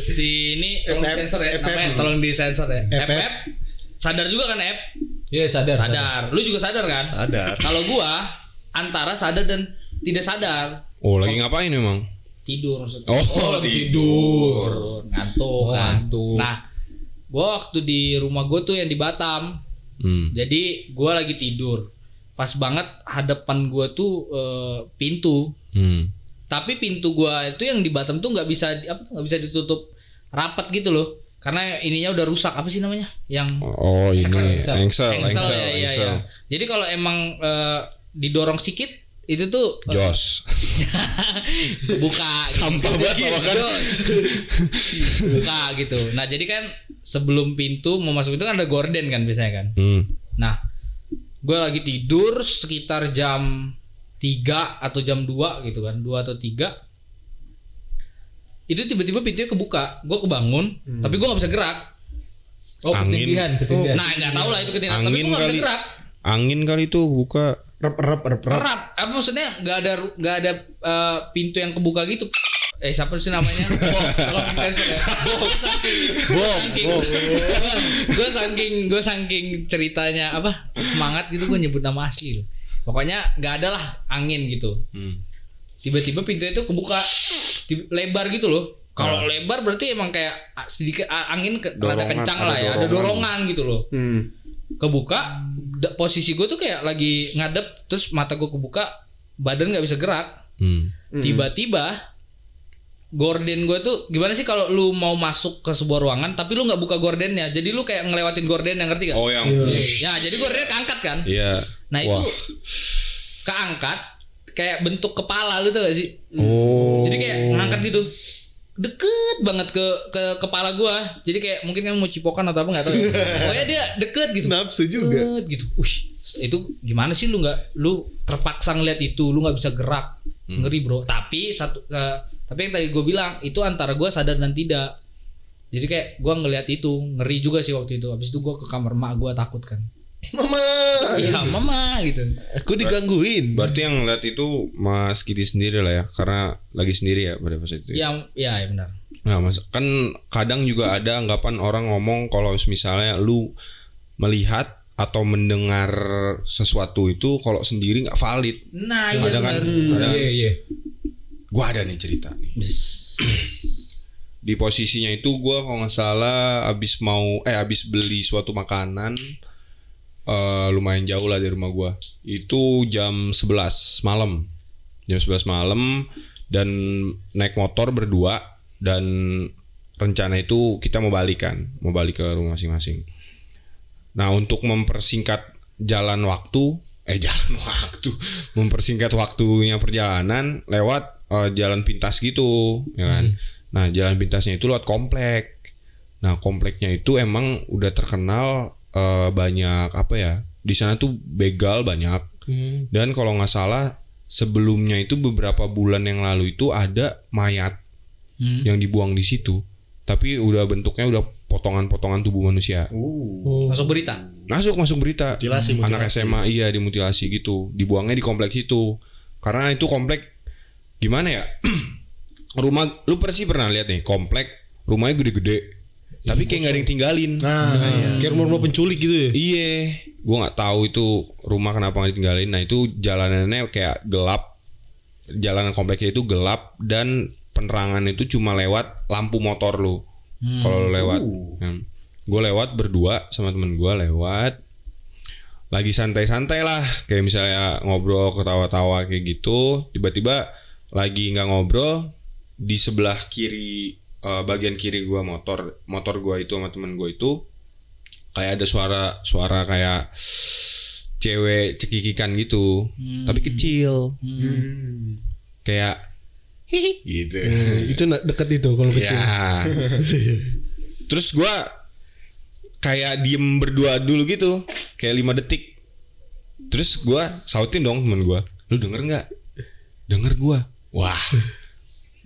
si ini tolong FF. disensor ya, FF. namanya tolong disensor ya. FF. Sadar juga kan, F? Iya sadar. Sadar. Lu juga sadar kan? sadar Kalau gua antara sadar dan tidak sadar. Oh, lagi ngapain emang? Tidur maksudnya. Oh, tidur. Ngantuk Oh, kan. ngantuk. Nah, gua waktu di rumah gua tuh yang di Batam. Hmm. Jadi gua lagi tidur. Pas banget hadapan gua tuh eh, pintu. Hmm. Tapi pintu gua itu yang di Batam tuh nggak bisa apa nggak bisa ditutup rapat gitu loh. Karena ininya udah rusak. Apa sih namanya? Yang Oh, ini Engsel. engsel, engsel, engsel, ya, engsel. iya. Jadi kalau emang eh, didorong sedikit itu tuh eh, Jos. buka gitu. Sampah banget lawakan. buka gitu. Nah, jadi kan sebelum pintu mau masuk itu kan ada gorden kan biasanya kan. Hmm. Nah, gue lagi tidur sekitar jam 3 atau jam 2 gitu kan, 2 atau 3 itu tiba-tiba pintunya kebuka, gue kebangun, tapi gue nggak bisa gerak. Oh Angin. ketindihan, ketindihan. Nah, nggak tahu lah itu tapi Angin gue nggak bisa kali. gerak. Angin kali itu buka. Rep rep rep rep Erap, apa maksudnya nggak ada nggak ada eh, pintu yang kebuka gitu. Eh siapa sih namanya? Bob, tolong disensor ya. Bob, saking, saking, gue saking, gue saking ceritanya apa semangat gitu gue nyebut nama asli loh. Pokoknya nggak ada lah angin gitu. Hmm. Tiba-tiba pintu itu kebuka lebar gitu loh. Kalau lebar berarti emang kayak ah, sedikit angin ke, rada Dorongan, kencang ada lah ya, ada dorongan. dorongan gitu loh Hmm. kebuka da- posisi gue tuh kayak lagi ngadep terus mata gue kebuka badan nggak bisa gerak Hmm. tiba-tiba gorden gue tuh gimana sih kalau lu mau masuk ke sebuah ruangan tapi lu nggak buka gordennya jadi lu kayak ngelewatin gorden yang ngerti gak? Oh, yang ya jadi gordennya keangkat kan Iya. nah itu Wah. keangkat kayak bentuk kepala lu tuh gak sih Oh. jadi kayak ngangkat gitu deket banget ke ke kepala gua. Jadi kayak mungkin kan mau cipokan atau apa nggak tahu ya. pokoknya dia deket gitu. Nafsu juga. Deket gitu. Wih, itu gimana sih lu nggak lu terpaksa ngeliat itu lu nggak bisa gerak. Ngeri bro. Tapi satu eh, tapi yang tadi gue bilang itu antara gua sadar dan tidak. Jadi kayak gua ngeliat itu ngeri juga sih waktu itu. Habis itu gua ke kamar mak gua takut kan Mama. iya mama gitu Aku digangguin. Berarti yang lihat itu Mas Kiti sendiri lah ya, karena lagi sendiri ya pada pas itu. ya? yang ya, ya benar Nah, mas kan kadang juga ada anggapan orang ngomong kalau misalnya lu melihat atau mendengar sesuatu itu kalau sendiri nggak valid. nah iya ada kan? benar Ada. Iya iya. Gua ada nih cerita nih. di posisinya itu gue kalau nggak salah abis mau eh abis beli suatu makanan eh lumayan jauh lah dari rumah gue itu jam 11 malam. Jam 11 malam dan naik motor berdua dan rencana itu kita mau balik kan mau balik ke rumah masing-masing. Nah untuk mempersingkat jalan waktu eh jalan waktu mempersingkat waktunya perjalanan lewat eh, jalan pintas gitu ya kan? Nah jalan pintasnya itu lewat komplek. Nah kompleknya itu emang udah terkenal eh, banyak apa ya di sana tuh begal banyak. Dan kalau nggak salah sebelumnya itu beberapa bulan yang lalu itu ada mayat Hmm. yang dibuang di situ. Tapi udah bentuknya udah potongan-potongan tubuh manusia. Uh, Masuk berita. masuk masuk berita. Mutilasi, anak mutilasi. SMA iya dimutilasi gitu. Dibuangnya di kompleks itu. Karena itu komplek gimana ya? Rumah lu pasti pernah lihat nih komplek rumahnya gede-gede tapi kayak nggak ada yang tinggalin Nah, kayak rumah-rumah penculik gitu ya. Iya, gua nggak tahu itu rumah kenapa nggak ditinggalin. Nah itu jalanannya kayak gelap, jalanan kompleknya itu gelap dan penerangan itu cuma lewat lampu motor lu. Kalau lu lewat, gue lewat berdua sama temen gue lewat. Lagi santai-santai lah, kayak misalnya ngobrol ketawa-tawa kayak gitu. Tiba-tiba lagi nggak ngobrol di sebelah kiri eh, bagian kiri gua motor motor gua itu sama temen gue itu kayak ada suara suara kayak cewek cekikikan gitu tapi kecil. Kayak hihi. Gitu. Itu na- deket itu kalau kecil. ya terus gua kayak diem berdua dulu gitu kayak lima detik. Terus gua sautin dong temen gua lu denger nggak? Denger gua. Wah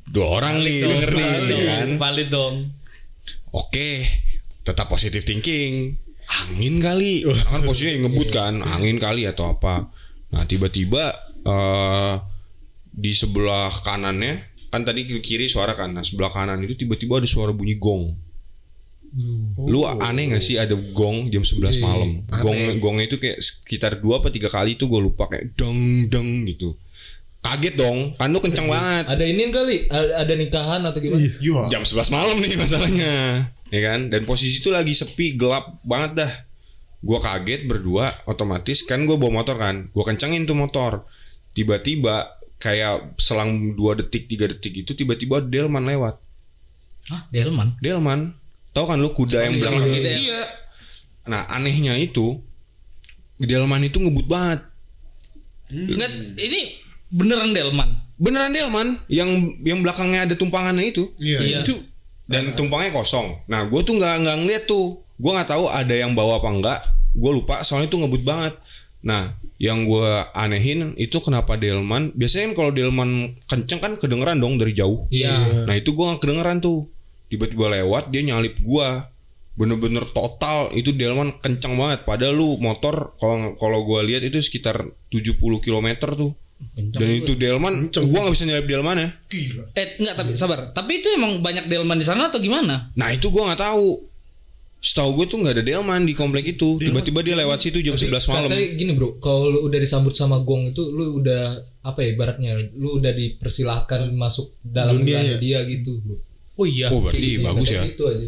dua orang nih denger nih ya kan Valid dong. Oke, tetap positive thinking. Angin kali, kan posisinya ngebut kan, angin kali atau apa. Nah tiba-tiba eh di sebelah kanannya, kan tadi kiri, kiri suara kan, nah sebelah kanan itu tiba-tiba ada suara bunyi gong. Lu aneh gak sih ada gong jam 11 malam? Gong gongnya itu kayak sekitar dua apa tiga kali itu gue lupa kayak deng deng gitu. Kaget dong, kan lu kenceng banget. Ada ini kali, ada, ada nikahan atau gimana? Iya. jam 11 malam nih masalahnya. Ya kan? Dan posisi itu lagi sepi gelap banget dah. Gua kaget berdua otomatis kan gue bawa motor kan. Gua kencengin tuh motor. Tiba-tiba kayak selang dua detik tiga detik itu tiba-tiba Delman lewat. Hah, Delman. Delman. Tahu kan lu kuda yang Cakep belakang gitu ya? iya. Nah anehnya itu Delman itu ngebut banget. Enggak, ini beneran Delman. beneran Delman yang yang belakangnya ada tumpangannya itu Iya. Itu dan tumpangnya kosong. Nah, gue tuh nggak nggak ngeliat tuh. Gue nggak tahu ada yang bawa apa enggak. Gue lupa soalnya itu ngebut banget. Nah, yang gue anehin itu kenapa Delman? Biasanya kan kalau Delman kenceng kan kedengeran dong dari jauh. Iya. Nah itu gue nggak kedengeran tuh. Tiba-tiba lewat dia nyalip gue. Bener-bener total itu Delman kenceng banget. Padahal lu motor kalau kalau gue lihat itu sekitar 70 km tuh. Dan itu Delman, gue nggak bisa nyalip Delman ya. Eh, enggak tapi sabar. Tapi itu emang banyak Delman di sana atau gimana? Nah itu gua nggak tahu. Setahu gue tuh nggak ada delman di komplek itu. Tiba-tiba dia lewat situ jam 11 malam. Katanya gini bro, kalau lu udah disambut sama gong itu, lu udah apa ya ibaratnya, lu udah dipersilahkan masuk dalam Dunia ya? dia gitu bro. Oh iya. Oh berarti Kayak gitu, bagus ya. Gitu aja.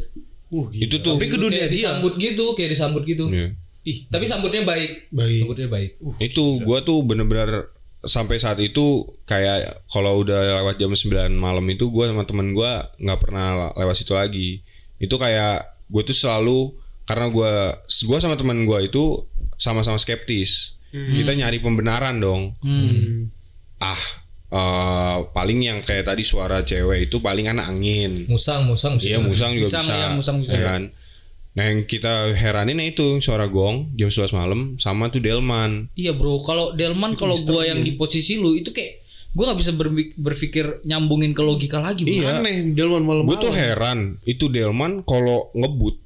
Itu tuh. Tapi ke dunia kayak dia. disambut gitu, kayak disambut gitu. Iya. Ih, tapi sambutnya baik. baik. Sambutnya baik. Itu gua tuh bener-bener sampai saat itu kayak kalau udah lewat jam 9 malam itu gua sama temen gua nggak pernah lewat situ lagi. Itu kayak gue tuh selalu karena gua gua sama temen gua itu sama-sama skeptis. Kita nyari pembenaran dong. Hmm. Ah, eh, paling yang kayak tadi suara cewek itu paling kan angin. Musang, musang. Iya musang juga Musang, bisa. iya, musang bisa. ya kan? Nah yang kita heranin itu suara gong jam 11 malam sama tuh Delman. Iya bro, kalau Delman kalau gua yang di posisi lu itu kayak gua nggak bisa berpikir nyambungin ke logika lagi. Bro. Iya. Aneh Delman malam-malam. Gue tuh heran itu Delman kalau ngebut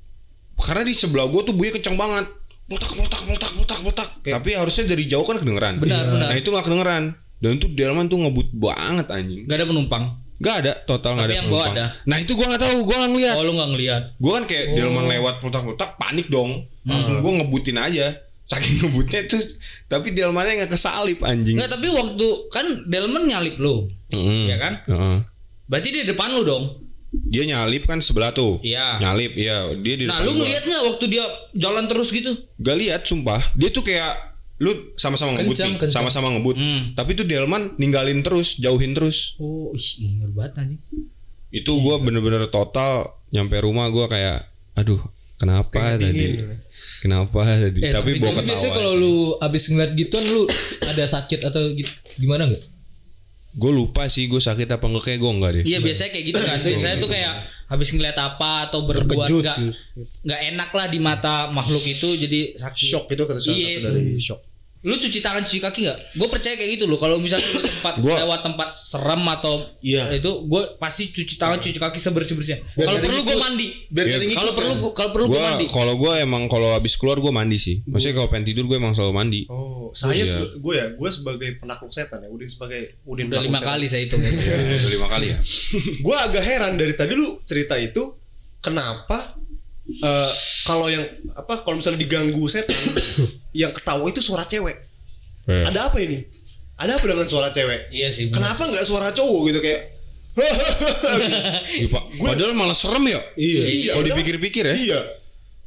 karena di sebelah gue tuh bunyi kencang banget. Meletak, meletak, meletak, meletak, meletak. Tapi harusnya dari jauh kan kedengeran. Benar, benar. Nah itu nggak kedengeran. Dan tuh Delman tuh ngebut banget anjing. Gak ada penumpang. Gak ada total nggak ada yang penumpang. ada. Nah itu gue nggak tahu, gue nggak ngeliat. Oh lu nggak ngeliat. Gue kan kayak Delman lewat meletak-meletak panik dong. Langsung gue ngebutin aja. Saking ngebutnya tuh, tapi Delmannya nggak kesalip anjing. Enggak, tapi waktu kan Delman nyalip lu. Mm. Iya kan? Heeh. Berarti dia depan lu dong. dia nyalip kan sebelah tuh. Iya. Nyalip, iya. Dia di Nah, lu gua. ngeliat nggak waktu dia jalan terus gitu? Gak lihat, sumpah. Dia tuh kayak lu sama-sama ngebut Kencang, nih, kencang. sama-sama ngebut. Hmm. Tapi tuh Delman ninggalin terus, jauhin terus. Oh, ih, banget nih. Itu gua bener-bener total nyampe rumah gua kayak, aduh, kenapa tadi? Kenapa tadi? Eh, tapi tapi bawa Tapi ketawa. biasanya kalau lu abis ngeliat gituan lu ada sakit atau gitu, gimana nggak? Gue lupa sih gue sakit apa enggak kayak gue enggak deh. Iya biasanya kayak gitu kan. Saya tuh kayak habis ngeliat apa atau berbuat nggak nggak enak lah di mata makhluk itu jadi sakit. Shock itu kata Iya, dari shock. Lu cuci tangan cuci kaki nggak? Gue percaya kayak gitu loh. Kalau misalnya lu tempat Gua- lewat tempat serem atau Iya. itu, gue pasti cuci tangan cuci kaki sebersih bersihnya. Biar Kalau nggak perlu gue mandi. Iya, Kalau kan? perlu kalau perlu gue Gua mandi. kalau gue emang kalau habis keluar gue mandi sih. Maksudnya kalau pengen tidur gue emang selalu mandi. Oh, saya Iya. gue ya, gue sebagai penakluk setan ya, Udin sebagai Udin Udah penakluk lima setan. kali saya hitung. Iya, udah lima kali ya. Gue agak heran dari tadi lu cerita itu kenapa eh, kalau yang apa kalau misalnya diganggu setan yang ketawa itu suara cewek. Eh. Ada apa ini? Ada apa dengan suara cewek? Iya sih. bener. Kenapa nggak suara cowok gitu kayak? Iya, Pak. Padahal malah serem ya. Iya. Iya, Kalau dipikir-pikir ya. Iya.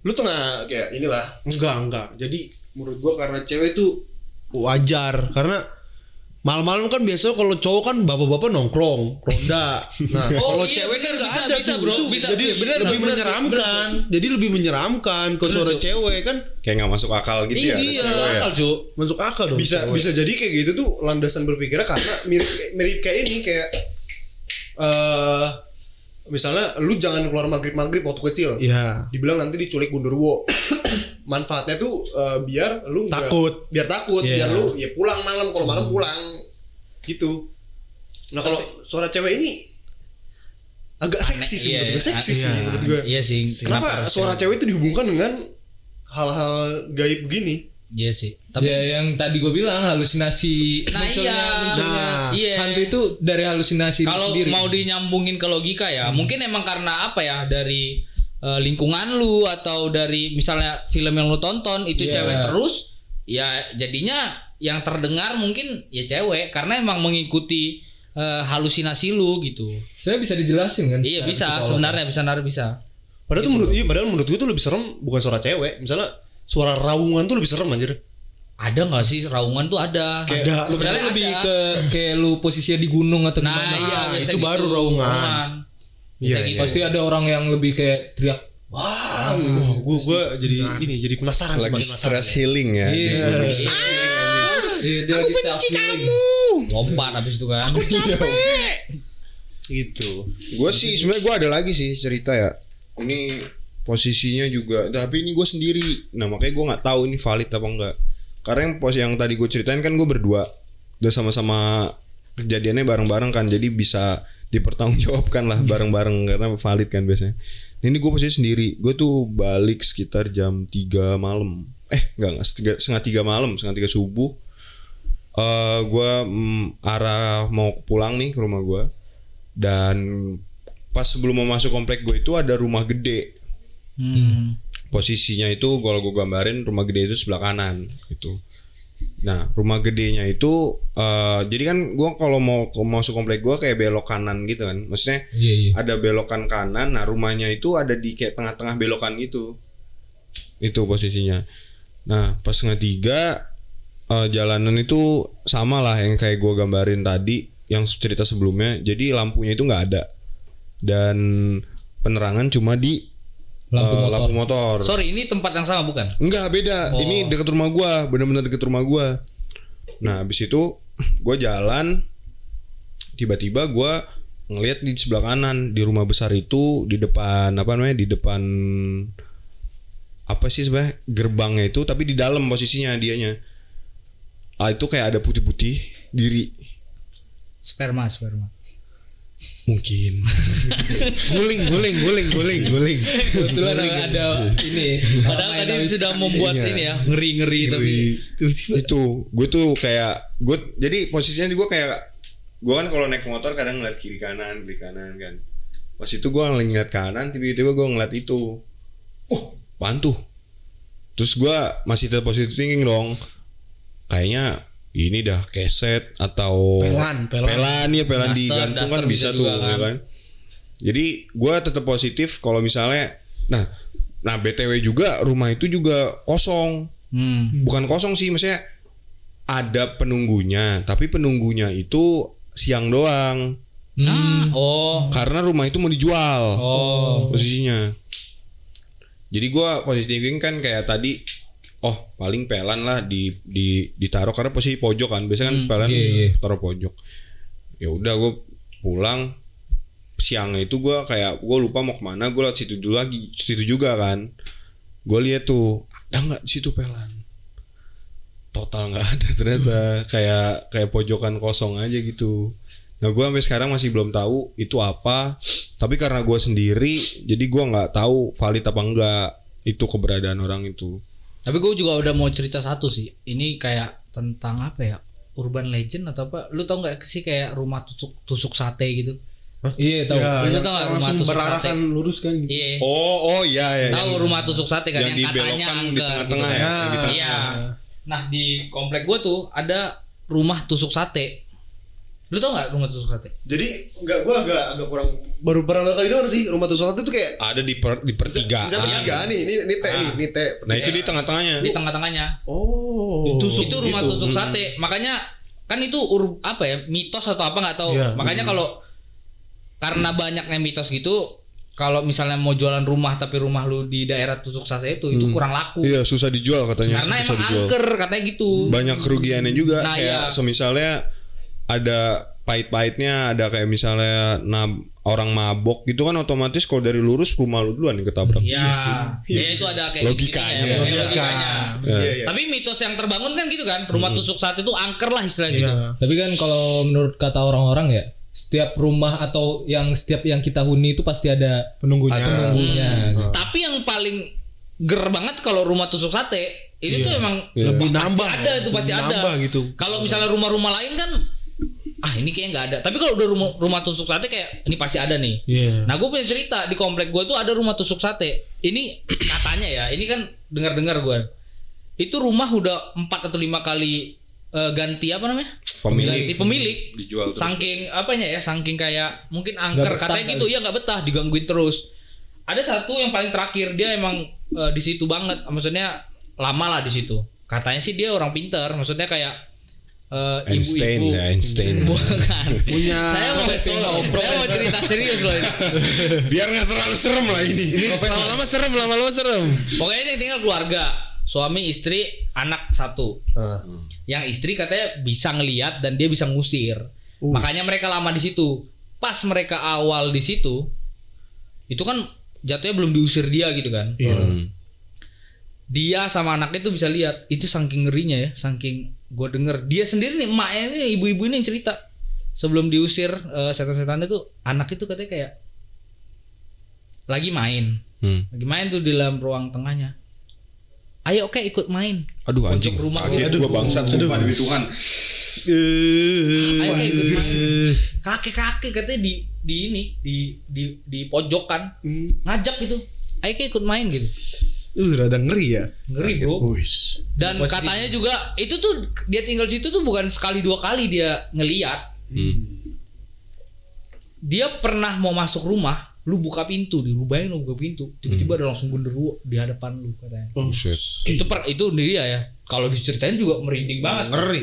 Lu tengah kayak inilah. Enggak, enggak. Jadi menurut gua karena cewek itu wajar karena malam-malam kan biasa kalau cowok kan bapak-bapak nongkrong, ronda. Nah, Oh, kalau iya, cewek kan bener, enggak ada bisa, tuh. bro. Bisa, jadi iya, bener, lebih bener, menyeramkan. Jadi lebih menyeramkan kalau suara cewek kan Kayak nggak masuk akal gitu ya. ada Iya. ya. Akal, Cu. masuk akal dong. bisa cewek. bisa jadi kayak gitu tuh landasan berpikirnya karena mirip mirip kayak ini kayak eh misalnya lu jangan keluar maghrib maghrib waktu kecil Iya. dibilang nanti diculik gundurwo manfaatnya tuh eh, biar lu nggak- Takut. biar takut Iya. biar lu ya pulang malam kalau malam pulang gitu nah kalau suara cewek ini agak seksi sih Iya, menurut gue seksi iya. sih menurut gue Iya sih. kenapa harus suara cewek itu dihubungkan dengan hal-hal gaib begini Iya sih. Tapi ya yang tadi gue bilang halusinasi Nah, munculnya iya. munculnya Nah. Iya. hantu itu dari halusinasi kalau sendiri. mau dinyambungin ke logika ya, mungkin emang karena apa ya dari eh, lingkungan lu atau dari misalnya film yang lu tonton itu Iya. cewek terus, ya jadinya yang terdengar mungkin ya cewek karena emang mengikuti eh, halusinasi lu gitu. Saya bisa dijelasin kan? Iya bisa sebenarnya bisa benar bisa. Padahal tuh menurut iya, padahal menurut gue tuh lebih serem bukan suara cewek. Misalnya suara raungan tuh lebih serem anjir. Ada nggak sih raungan tuh ada? Kayak- Ada. Sebenarnya lebih ada. ke kayak lu posisinya di gunung atau Nah, gimana. iya, Ah, biasa itu gitu. baru raungan. Bisa Iya, gitu. Pasti ada orang yang lebih kayak teriak. Wah, gue gue jadi ini jadi penasaran Lagi stress healing ya. Iya. Iya, dia lagi self healing. Lompat habis itu kan. Gitu. Gue sih sebenarnya gue ada lagi sih cerita ya. Ini posisinya juga, tapi ini gue sendiri. Nah makanya gue nggak tahu ini valid apa enggak. Karena yang pos yang tadi gue ceritain kan gue berdua, udah sama-sama kejadiannya bareng-bareng kan, jadi bisa dipertanggungjawabkan lah bareng-bareng karena valid kan biasanya. Ini gue posisi sendiri. Gue tuh balik sekitar jam 3 malam. Eh enggak enggak setengah, setengah tiga malam, setengah tiga subuh. eh gue mm, arah mau pulang nih ke rumah gue dan pas sebelum mau masuk komplek gue itu ada rumah gede Hmm. posisinya itu kalau gue gambarin rumah gede itu sebelah kanan gitu. Nah rumah gedenya itu eh jadi kan gue kalau mau mau masuk komplek gue kayak belok kanan gitu kan. Maksudnya Iya, iya. ada belokan kanan nah rumahnya itu ada di kayak tengah-tengah belokan gitu. Itu posisinya. Nah pas setengah tiga eh, jalanan itu sama lah yang kayak gue gambarin tadi yang cerita sebelumnya. Jadi lampunya itu nggak ada. Dan penerangan cuma di Lampu eh, motor. lampu motor Sorry, ini tempat yang sama bukan? Enggak beda. Oh. Ini dekat rumah gua, bener-bener deket rumah gua. Nah, habis itu gua jalan tiba-tiba gua ngelihat di sebelah kanan di rumah besar itu di depan apa namanya di depan apa sih sebenarnya gerbangnya itu tapi di dalam posisinya dianya ah itu kayak ada putih-putih diri Sperma, sperma. Mungkin. Guling, guling, guling, guling, guling. Kebetulan ada ini. Padahal tadi sudah membuat Iya. ini ya ngeri-ngeri tapi itu gue tuh kayak gue jadi posisinya gue kayak gue kan kalau naik motor kadang ngeliat kiri kanan kiri kanan kan. Pas itu gue ngeliat kanan tiba-tiba gue ngeliat itu. Oh bantu terus gue masih tetap positive thinking dong. Kayaknya ini dah keset atau Pelan, pelan. pelan ya pelan Daster, digantung kan bisa bisa tuh juga ya kan. kan Jadi gua tetap positif kalau misalnya nah nah BTW juga rumah itu juga kosong. Hmm. Bukan kosong sih maksudnya ada penunggunya, tapi penunggunya itu siang doang. Ah, oh. Karena rumah itu mau dijual. Oh. posisinya. Jadi gua posisi thinking kan kayak tadi oh paling pelan lah di di ditaruh karena posisi pojok kan. Biasanya kan Hmm, pelan iya, iya. taruh pojok. Ya udah gua pulang siangnya itu gua kayak gua lupa mau ke mana gua lewat situ dulu lagi situ juga kan gue lihat tuh ada nggak situ pelan total nggak ada ternyata kayak kayak pojokan kosong aja gitu nah gue sampai sekarang masih belum tahu itu apa tapi karena gue sendiri jadi gue nggak tahu valid apa enggak itu keberadaan orang itu Tapi gue juga udah mau cerita satu sih. Ini kayak tentang apa ya? Urban legend atau apa? Lu tau nggak sih kayak rumah tusuk tusuk sate gitu? Iya tahu. Ya, Lu yang tau nggak rumah tusuk berarahkan lurus kan gitu. Iya. oh oh iya ya Tahu rumah tusuk sate kan yang yang, katanya di tengah-tengah gitu ya, kan. Iya. Nah di komplek gue tuh ada rumah tusuk sate. Lu tau nggak rumah tusuk sate? Jadi enggak gua agak agak kurang baru pernah kali doang sih rumah tusuk sate itu kayak ada di per, di pertigaan bisa bertiga nih, ini ini teh nih, ini teh. nah itu di tengah-tengahnya Di tengah-tengahnya. Oh. itu rumah gitu. tusuk sate. Makanya kan itu ur, apa ya mitos atau apa nggak tahu. Iya. Makanya kalau karena banyaknya mitos gitu, kalau misalnya mau jualan rumah tapi rumah lu di daerah tusuk sate itu itu kurang laku. iya susah dijual katanya Karena susah emang dijual angker katanya gitu. banyak kerugiannya juga Nah, kayak iya. semisalnya ada pahit-pahitnya ada kayak misalnya nab- orang mabok gitu kan otomatis kalau dari lurus rumah lu duluan yang ketabrak Ya, ya itu ada kayak Logikanya. gitu ya, Logika. logikanya. Ya. Iya, iya. Tapi mitos yang terbangun kan gitu kan, rumah tusuk sate itu angker lah istilahnya gitu. Iya. Tapi kan kalau menurut kata orang-orang ya, setiap rumah atau yang setiap yang kita huni itu pasti ada Penunggunya. penunggunya. gitu. Tapi yang paling ger banget kalau rumah tusuk sate itu tuh emang Lebih pasti nambah. ada itu pasti Lebih ada. nambah gitu. Kalau misalnya rumah-rumah lain kan ah ini kayaknya nggak ada. Tapi kalau udah rumah, rumah tusuk sate kayak ini pasti ada nih. Iya. Nah gue punya cerita di komplek gue tuh ada rumah tusuk sate. Ini katanya ya, ini kan dengar-dengar gue. Itu rumah udah empat atau lima kali eh, ganti apa namanya? Pemilik. Ganti pemilik. dijual terus. Saking apanya ya, saking kayak mungkin angker betah katanya gitu, ya nggak betah digangguin terus. Ada satu yang paling terakhir dia emang eh, di situ banget, maksudnya lama lah di situ. Katanya sih dia orang pinter, maksudnya kayak eh, Einstein ibu-ibu. ya Einstein Bukan. Punya saya mau saya mau cerita serius loh ini. biar nggak terlalu serem lah ini Lama-lama serem, lama-lama serem. Pokoknya ini tinggal keluarga, suami, istri, anak satu. Ah. Yang istri katanya bisa ngeliat dan dia bisa ngusir. Makanya mereka lama di situ. Pas mereka awal di situ, itu kan jatuhnya belum diusir dia gitu kan. Hmm. Dia sama anaknya itu bisa lihat. Itu saking ngerinya ya, saking gue denger. Dia sendiri nih, emaknya ini, ibu-ibu ini yang cerita. Sebelum diusir eh, setan-setan itu, anak itu katanya kayak lagi main. Hmm. Lagi main tuh di dalam ruang tengahnya. Ayo oke ikut main. aduh anjing rumah kaget gua. gua bangsat sumpah demi Tuhan Ayo oke ikut main. Kakek-kakek katanya di di ini di di di pojokan ngajak gitu. Ayo oke ikut main gitu. Uh, rada ngeri ya. Ngeri bro. Wis. Dan Pasti- katanya juga itu tuh dia tinggal situ tuh bukan sekali dua kali dia ngeliat. Hmm. Dia pernah mau masuk rumah, lu buka pintu, di lu bayangin lu buka pintu, tiba-tiba ada langsung genderuwo di hadapan lu katanya. Buset. Itu per itu dia ya. Kalau diceritain juga merinding banget. Ngeri.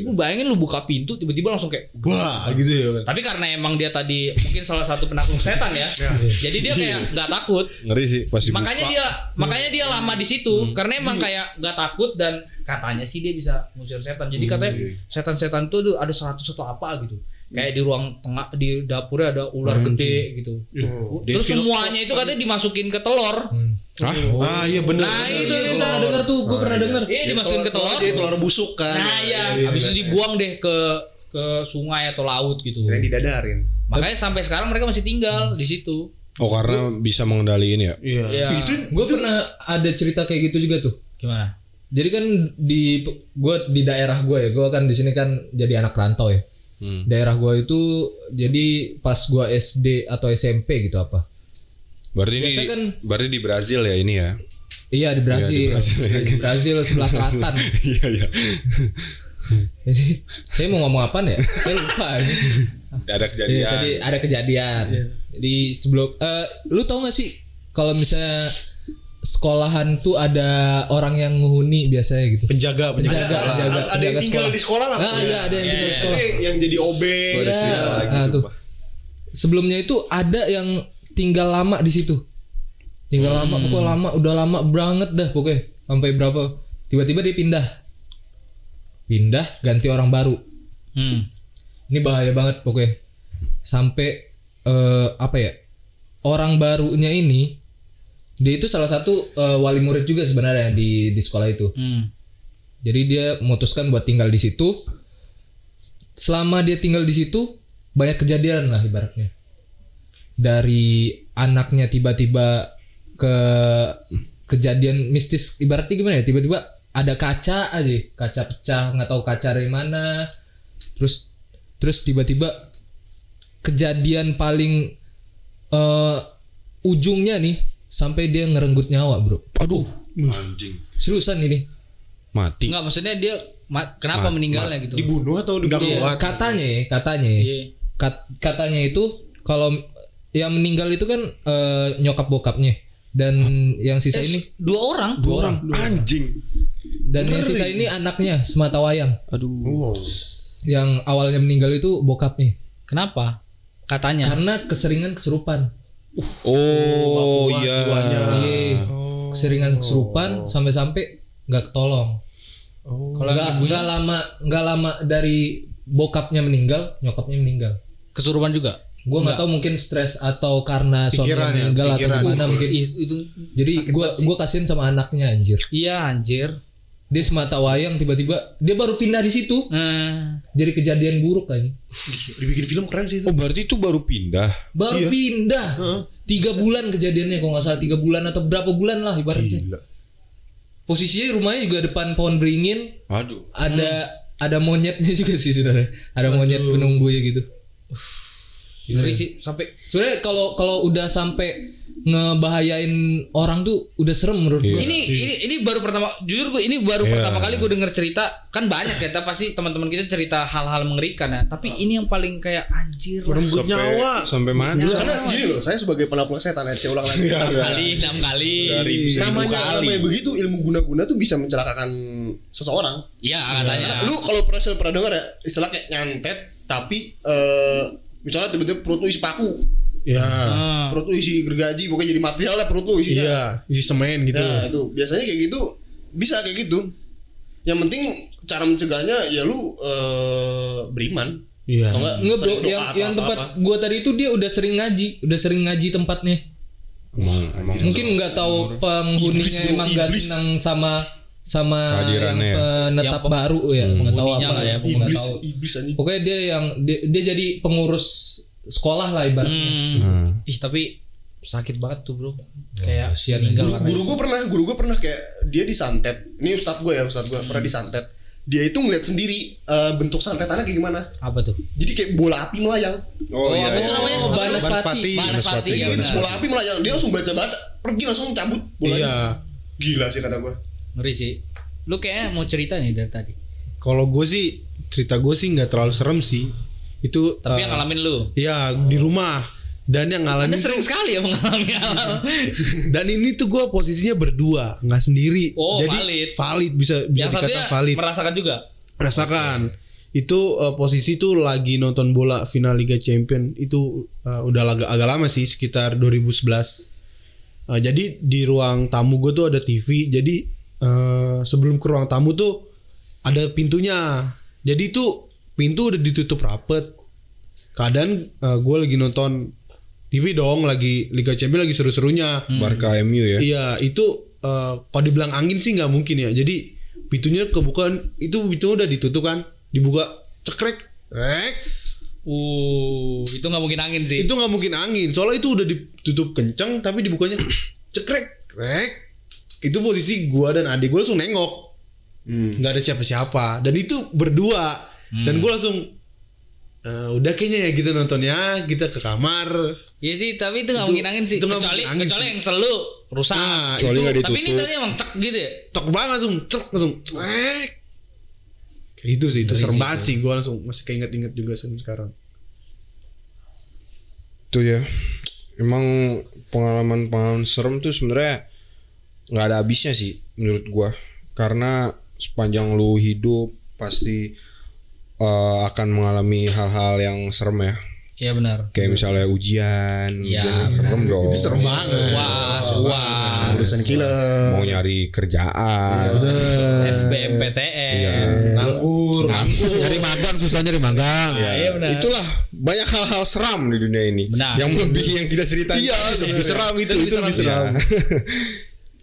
Lu bayangin lu buka pintu tiba-tiba langsung kayak Wah, gitu ya. kan. tapi karena emang dia tadi mungkin salah satu penakluk setan ya. jadi dia kayak nggak takut. ngeri sih pasti Makanya dia makanya dia lama di situ karena emang kayak nggak takut dan katanya sih dia bisa ngusir setan. Jadi katanya setan-setan itu ada 100 atau apa gitu. Kayak di ruang tengah di dapurnya ada ular gede gitu. Terus semuanya itu katanya dimasukin ke telur. Ah, iya benar. Nah, itu Gue bisa pernah denger tuh, gue pernah denger. Iya, dimasukin ke telur. Jadi telur busuk kan. Nah, iya. Habis itu dibuang deh ke ke sungai atau laut gitu. Keren didadarin. Makanya sampai sekarang mereka masih tinggal di situ. oh karena bisa mengendaliin ya Iya. Ya. Gue pernah ada cerita kayak gitu juga tuh. gimana? Jadi kan di gue di daerah gue ya, gue kan di sini kan jadi anak rantau ya. Hmm. Daerah gue itu jadi pas gue SD atau SMP gitu apa? berarti ini Biasanya kan- berarti di Brazil ya ini ya Iya di Brazil, Iya, di Brazil. di Brazil sebelah selatan. iya iya Jadi saya mau ngomong apa ya? Saya lupa. ini. Ada kejadian. Iya, tadi ada kejadian. Jadi sebelum eh lu tau gak sih kalau misalnya sekolahan tuh ada orang yang menghuni biasanya gitu. Penjaga, penjaga. Penjaga, sekolah. penjaga, ada yang penjaga tinggal sekolah. di sekolah lah Ah, iya, ada yang tinggal di sekolah. Tapi yang jadi OB Iya. cerita lagi, Ah, tuh. Sebelumnya itu ada yang tinggal lama di situ. Tinggal lama, pokoknya lama, udah lama banget dah pokoknya. Sampai berapa? Tiba-tiba dia pindah. Pindah, ganti orang baru. Hmm. Ini bahaya banget pokoknya. Sampai eh, apa ya? Orang barunya ini dia itu salah satu eh, wali murid juga sebenarnya di di sekolah itu. Hmm. Jadi dia memutuskan buat tinggal di situ. Selama dia tinggal di situ banyak kejadian lah ibaratnya. Dari anaknya tiba-tiba ke kejadian mistis ibaratnya gimana ya? Tiba-tiba ada kaca aja, kaca pecah nggak tahu kaca dari mana. Terus terus tiba-tiba kejadian paling eh ujungnya nih sampai dia ngerenggut nyawa, Bro. Aduh, anjing. Seriusan ini. Mati. Enggak maksudnya dia ma- kenapa Ma- meninggalnya gitu? dibunuh atau Udah dibunuh? kuat. katanya ya, katanya ya. Iya. Kat- katanya itu kalau yang meninggal itu kan eh, nyokap bokapnya dan yang sisa Eh, ini dua orang. Dua orang. Anjing. dan yang sisa ini anaknya semata wayang Aduh. Wow. yang awalnya meninggal itu bokapnya Kenapa? Katanya. karena keseringan kesurupan Oh, iya. Iya. keseringan kesurupan sampai-sampai nggak ketolong Kalau nggak ibunya nggak lama nggak lama dari bokapnya meninggal nyokapnya meninggal kesurupan juga. gue nggak tahu mungkin stres atau karena suaminya Pikiran ya, meninggal atau pikiran. gimana mungkin itu jadi gue gue kasihin sama anaknya anjir iya anjir. Dia semata wayang tiba-tiba dia baru pindah di situ Hmm. jadi kejadian buruk kan Dibikin film keren sih itu. Oh, berarti itu baru pindah. baru Iya. pindah tiga bulan kejadiannya kalau nggak salah tiga bulan atau berapa bulan lah ibaratnya Gila. posisinya rumahnya juga depan pohon beringin Aduh. ada ada monyetnya juga sih saudara ada monyet penunggu ya gitu Ngeri sih sampai sebenarnya kalau kalau udah sampai ngebahayain orang tuh udah serem menurut gue ini ini ini baru pertama jujur gue ini baru Iya. pertama kali gue denger cerita kan banyak ya tapi pasti teman-teman kita cerita hal-hal mengerikan ya tapi ini yang paling kayak anjir. Merenggut nyawa. Sampai. Nyawa. Karena gini loh, saya sebagai penampung setan, ya, saya ulang lagi. enam kali enam kali namanya namanya begitu ilmu guna-guna tuh bisa mencelakakan seseorang. iya katanya Lu kalau pernah pernah dengar ya istilah kayak nyantet tapi eh misalnya tiba-tiba perut lu isi paku, Ya. Hmm. perut lu isi gergaji, pokoknya jadi material lah perut lu isinya. Iya, isi semen gitu. Nah, itu biasanya kayak gitu bisa kayak gitu. Yang penting cara mencegahnya ya lu eh beriman. Iya. Enggak Enggak bro, yang atau yang tempat apa-apa. gua tadi itu dia udah sering ngaji, udah sering ngaji tempatnya. Emang, emang. Mungkin nggak tahu penghuninya Iblis, emang gak iblis. senang sama sama yang ya. penetap Yang baru ya, nggak tahu apa ya, ya, nggak iblis tahu. iblis anjing. Pokoknya dia yang dia, dia jadi pengurus sekolah lah ibaratnya. Hmm. Hmm. ih tapi sakit banget tuh bro kayak kasihan meninggal Guru, guru gue pernah, guru gue pernah kayak dia disantet. Ini ustadz gue ya, ustadz gue pernah disantet. Dia itu ngeliat sendiri eh, bentuk santetannya kayak gimana. apa tuh Jadi kayak bola api melayang. Oh, iya. apa tuh iya. namanya Oh, Banaspati. Banaspati. Iya, ya gitu, bola api melayang. Dia langsung baca-baca, pergi langsung cabut bolanya. Iya. Gila sih kata gue. ngeri sih lu kayaknya mau cerita nih dari tadi Kalau gue sih cerita gue sih nggak terlalu serem sih. Itu tapi eh, yang ngalamin lu? Iya di rumah. Dan yang anda ngalamin sering sekali ya mengalami hal. Dan ini tuh gue posisinya berdua nggak sendiri. Oh, jadi valid. valid bisa bisa yang dikata satunya valid. merasakan juga? Rasakan itu eh, posisi tuh lagi nonton bola final Liga Champion. Itu eh, udah agak agak lama sih sekitar 2011 Eh, jadi di ruang tamu gue tuh ada TV jadi eh, sebelum ke ruang tamu tuh ada pintunya. Jadi tuh pintu udah ditutup rapet keadaan gue lagi nonton TV dong lagi Liga Champion lagi seru-serunya Barca MU ya. Iya itu eh kalau dibilang angin sih nggak mungkin ya. Jadi pintunya kebuka itu pintu udah ditutup kan, dibuka cekrek, rek. uh itu nggak mungkin angin sih Itu nggak mungkin angin. Soalnya itu udah ditutup kenceng tapi dibukanya cekrek, rek. Itu posisi gua dan adik gua langsung nengok. nggak ada siapa-siapa dan itu berdua dan gua langsung "Eh, udah kayaknya ya gitu nontonnya kita ke kamar Iya sih, tapi itu nggak mungkin angin sih. itu nggak Kecuali angin kecuali sih. yang selalu rusak. Nah, Kecuali itu tapi ini tadi emang tek gitu ya. tok banget langsung truk langsung trek Itu sih, itu serem banget sih. Gue langsung masih keinget-inget juga sampai sekarang. Itu ya. Emang pengalaman-pengalaman serem tuh sebenarnya nggak ada habisnya sih menurut gua. Karena sepanjang lu hidup pasti eh, akan mengalami hal-hal yang serem ya. Iya benar. Kayak misalnya ujian, Iya, ujian serem dong. Itu serem banget. Wah, wah. Urusan killer. Mau nyari kerjaan. SBMPTN. Iya. Nganggur. Nyari magang susah nyari magang. Iya benar. Itulah banyak hal-hal seram di dunia ini. Benar. Yang lebih yang kita ceritain. Iya, tadi lebih seram itu, Itu itu lebih seram. Iya.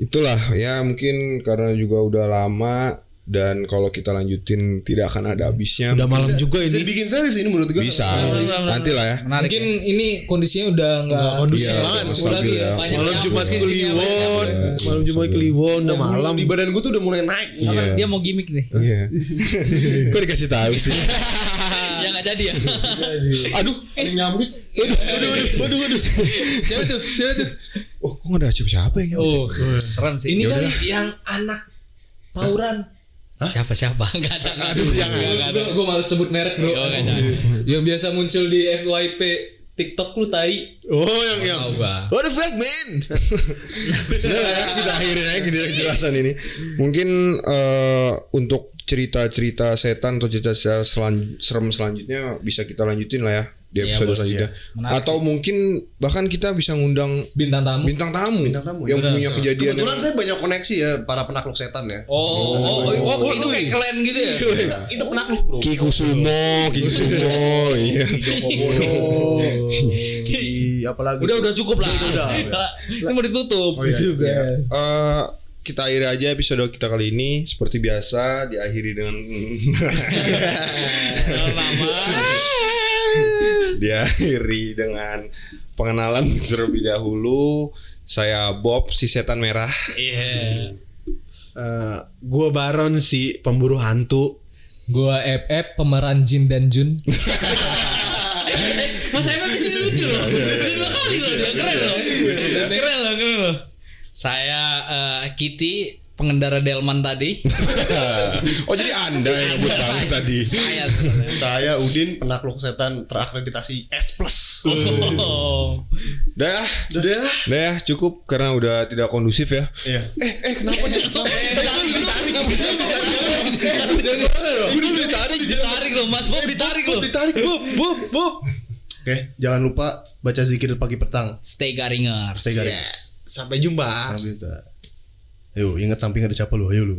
Itulah ya mungkin karena juga udah lama dan kalau kita lanjutin tidak akan ada habisnya. Udah malam juga Bisa ini. bikin series ini menurut gue. Bisa. benar. Nanti lah ya. Menarik. Mungkin ya. ini kondisinya udah nggak kondusif Iya, banget. Udah lagi ya. ya. Banyak Malam yang Jumat banyak Kliwon, yang- malam Jumat Kliwon udah malam. Di badan gue tuh udah mulai naik. Iya. Dia mau gimmick nih. Iya. Kok dikasih tahu sih? ya nggak jadi ya. Aduh, nyambit. Waduh, waduh. Siapa tuh? Siapa tuh? Oh, kok nggak ada siapa-siapa yang nyambit? Oh, serem sih. Ini kali yang anak tawuran. Siapa siapa? Enggak ada. Aduh, jangan. Enggak ada. Gue malas sebut merek bro. Oh, nggak ada. yang biasa muncul di FYP TikTok lu tai. Oh, yang yang. What the fuck, man? Ya, kita akhirin aja gitu jelasan ini. Mungkin eh, untuk cerita-cerita setan atau cerita selan- serem selanjutnya bisa kita lanjutin lah ya di Iya, episode bos, selanjutnya. Menarik Atau mungkin bahkan kita bisa ngundang Bintang tamu. bintang tamu, Bintang tamu, yang benar. punya kejadian Kebetulan yang saya banyak koneksi ya para penakluk setan ya. Oh, oh, oh, oh, oh, itu kayak klan gitu ya. Nah, itu penakluk bro. Ki Kusumo, Ki Kusumo, iya. Di apalagi? Udah udah cukup lah. Udah, Ini mau ditutup. Oh, iya, juga. iya. Eh, kita akhiri aja episode kita kali ini seperti biasa diakhiri dengan diakhiri dengan pengenalan terlebih dahulu. Saya Bob si setan merah. Iya. Eh, gua Baron si pemburu hantu. Gua FF pemeran Jin dan Jun. Mas Evan di sini lucu loh. Dua kali loh dia keren loh. Keren loh, keren loh. Saya eh, Kitty pengendara Delman tadi. oh jadi anda yang nyebut banget tadi. Saya sebenarnya. Saya Udin penakluk setan terakreditasi S plus. Oh. Dah, dah, dah cukup karena udah tidak kondusif ya. Iya. Eh, eh kenapa nih? Ditarik loh Mas Bob ditarik loh. Ditarik, Bob, Bob, Bob. Oke, jangan lupa baca zikir pagi petang. Stay Garingers. Stay garing. Sampai jumpa. Sampai jumpa. Ayo, ingat samping ada siapa lu? Ayo lu.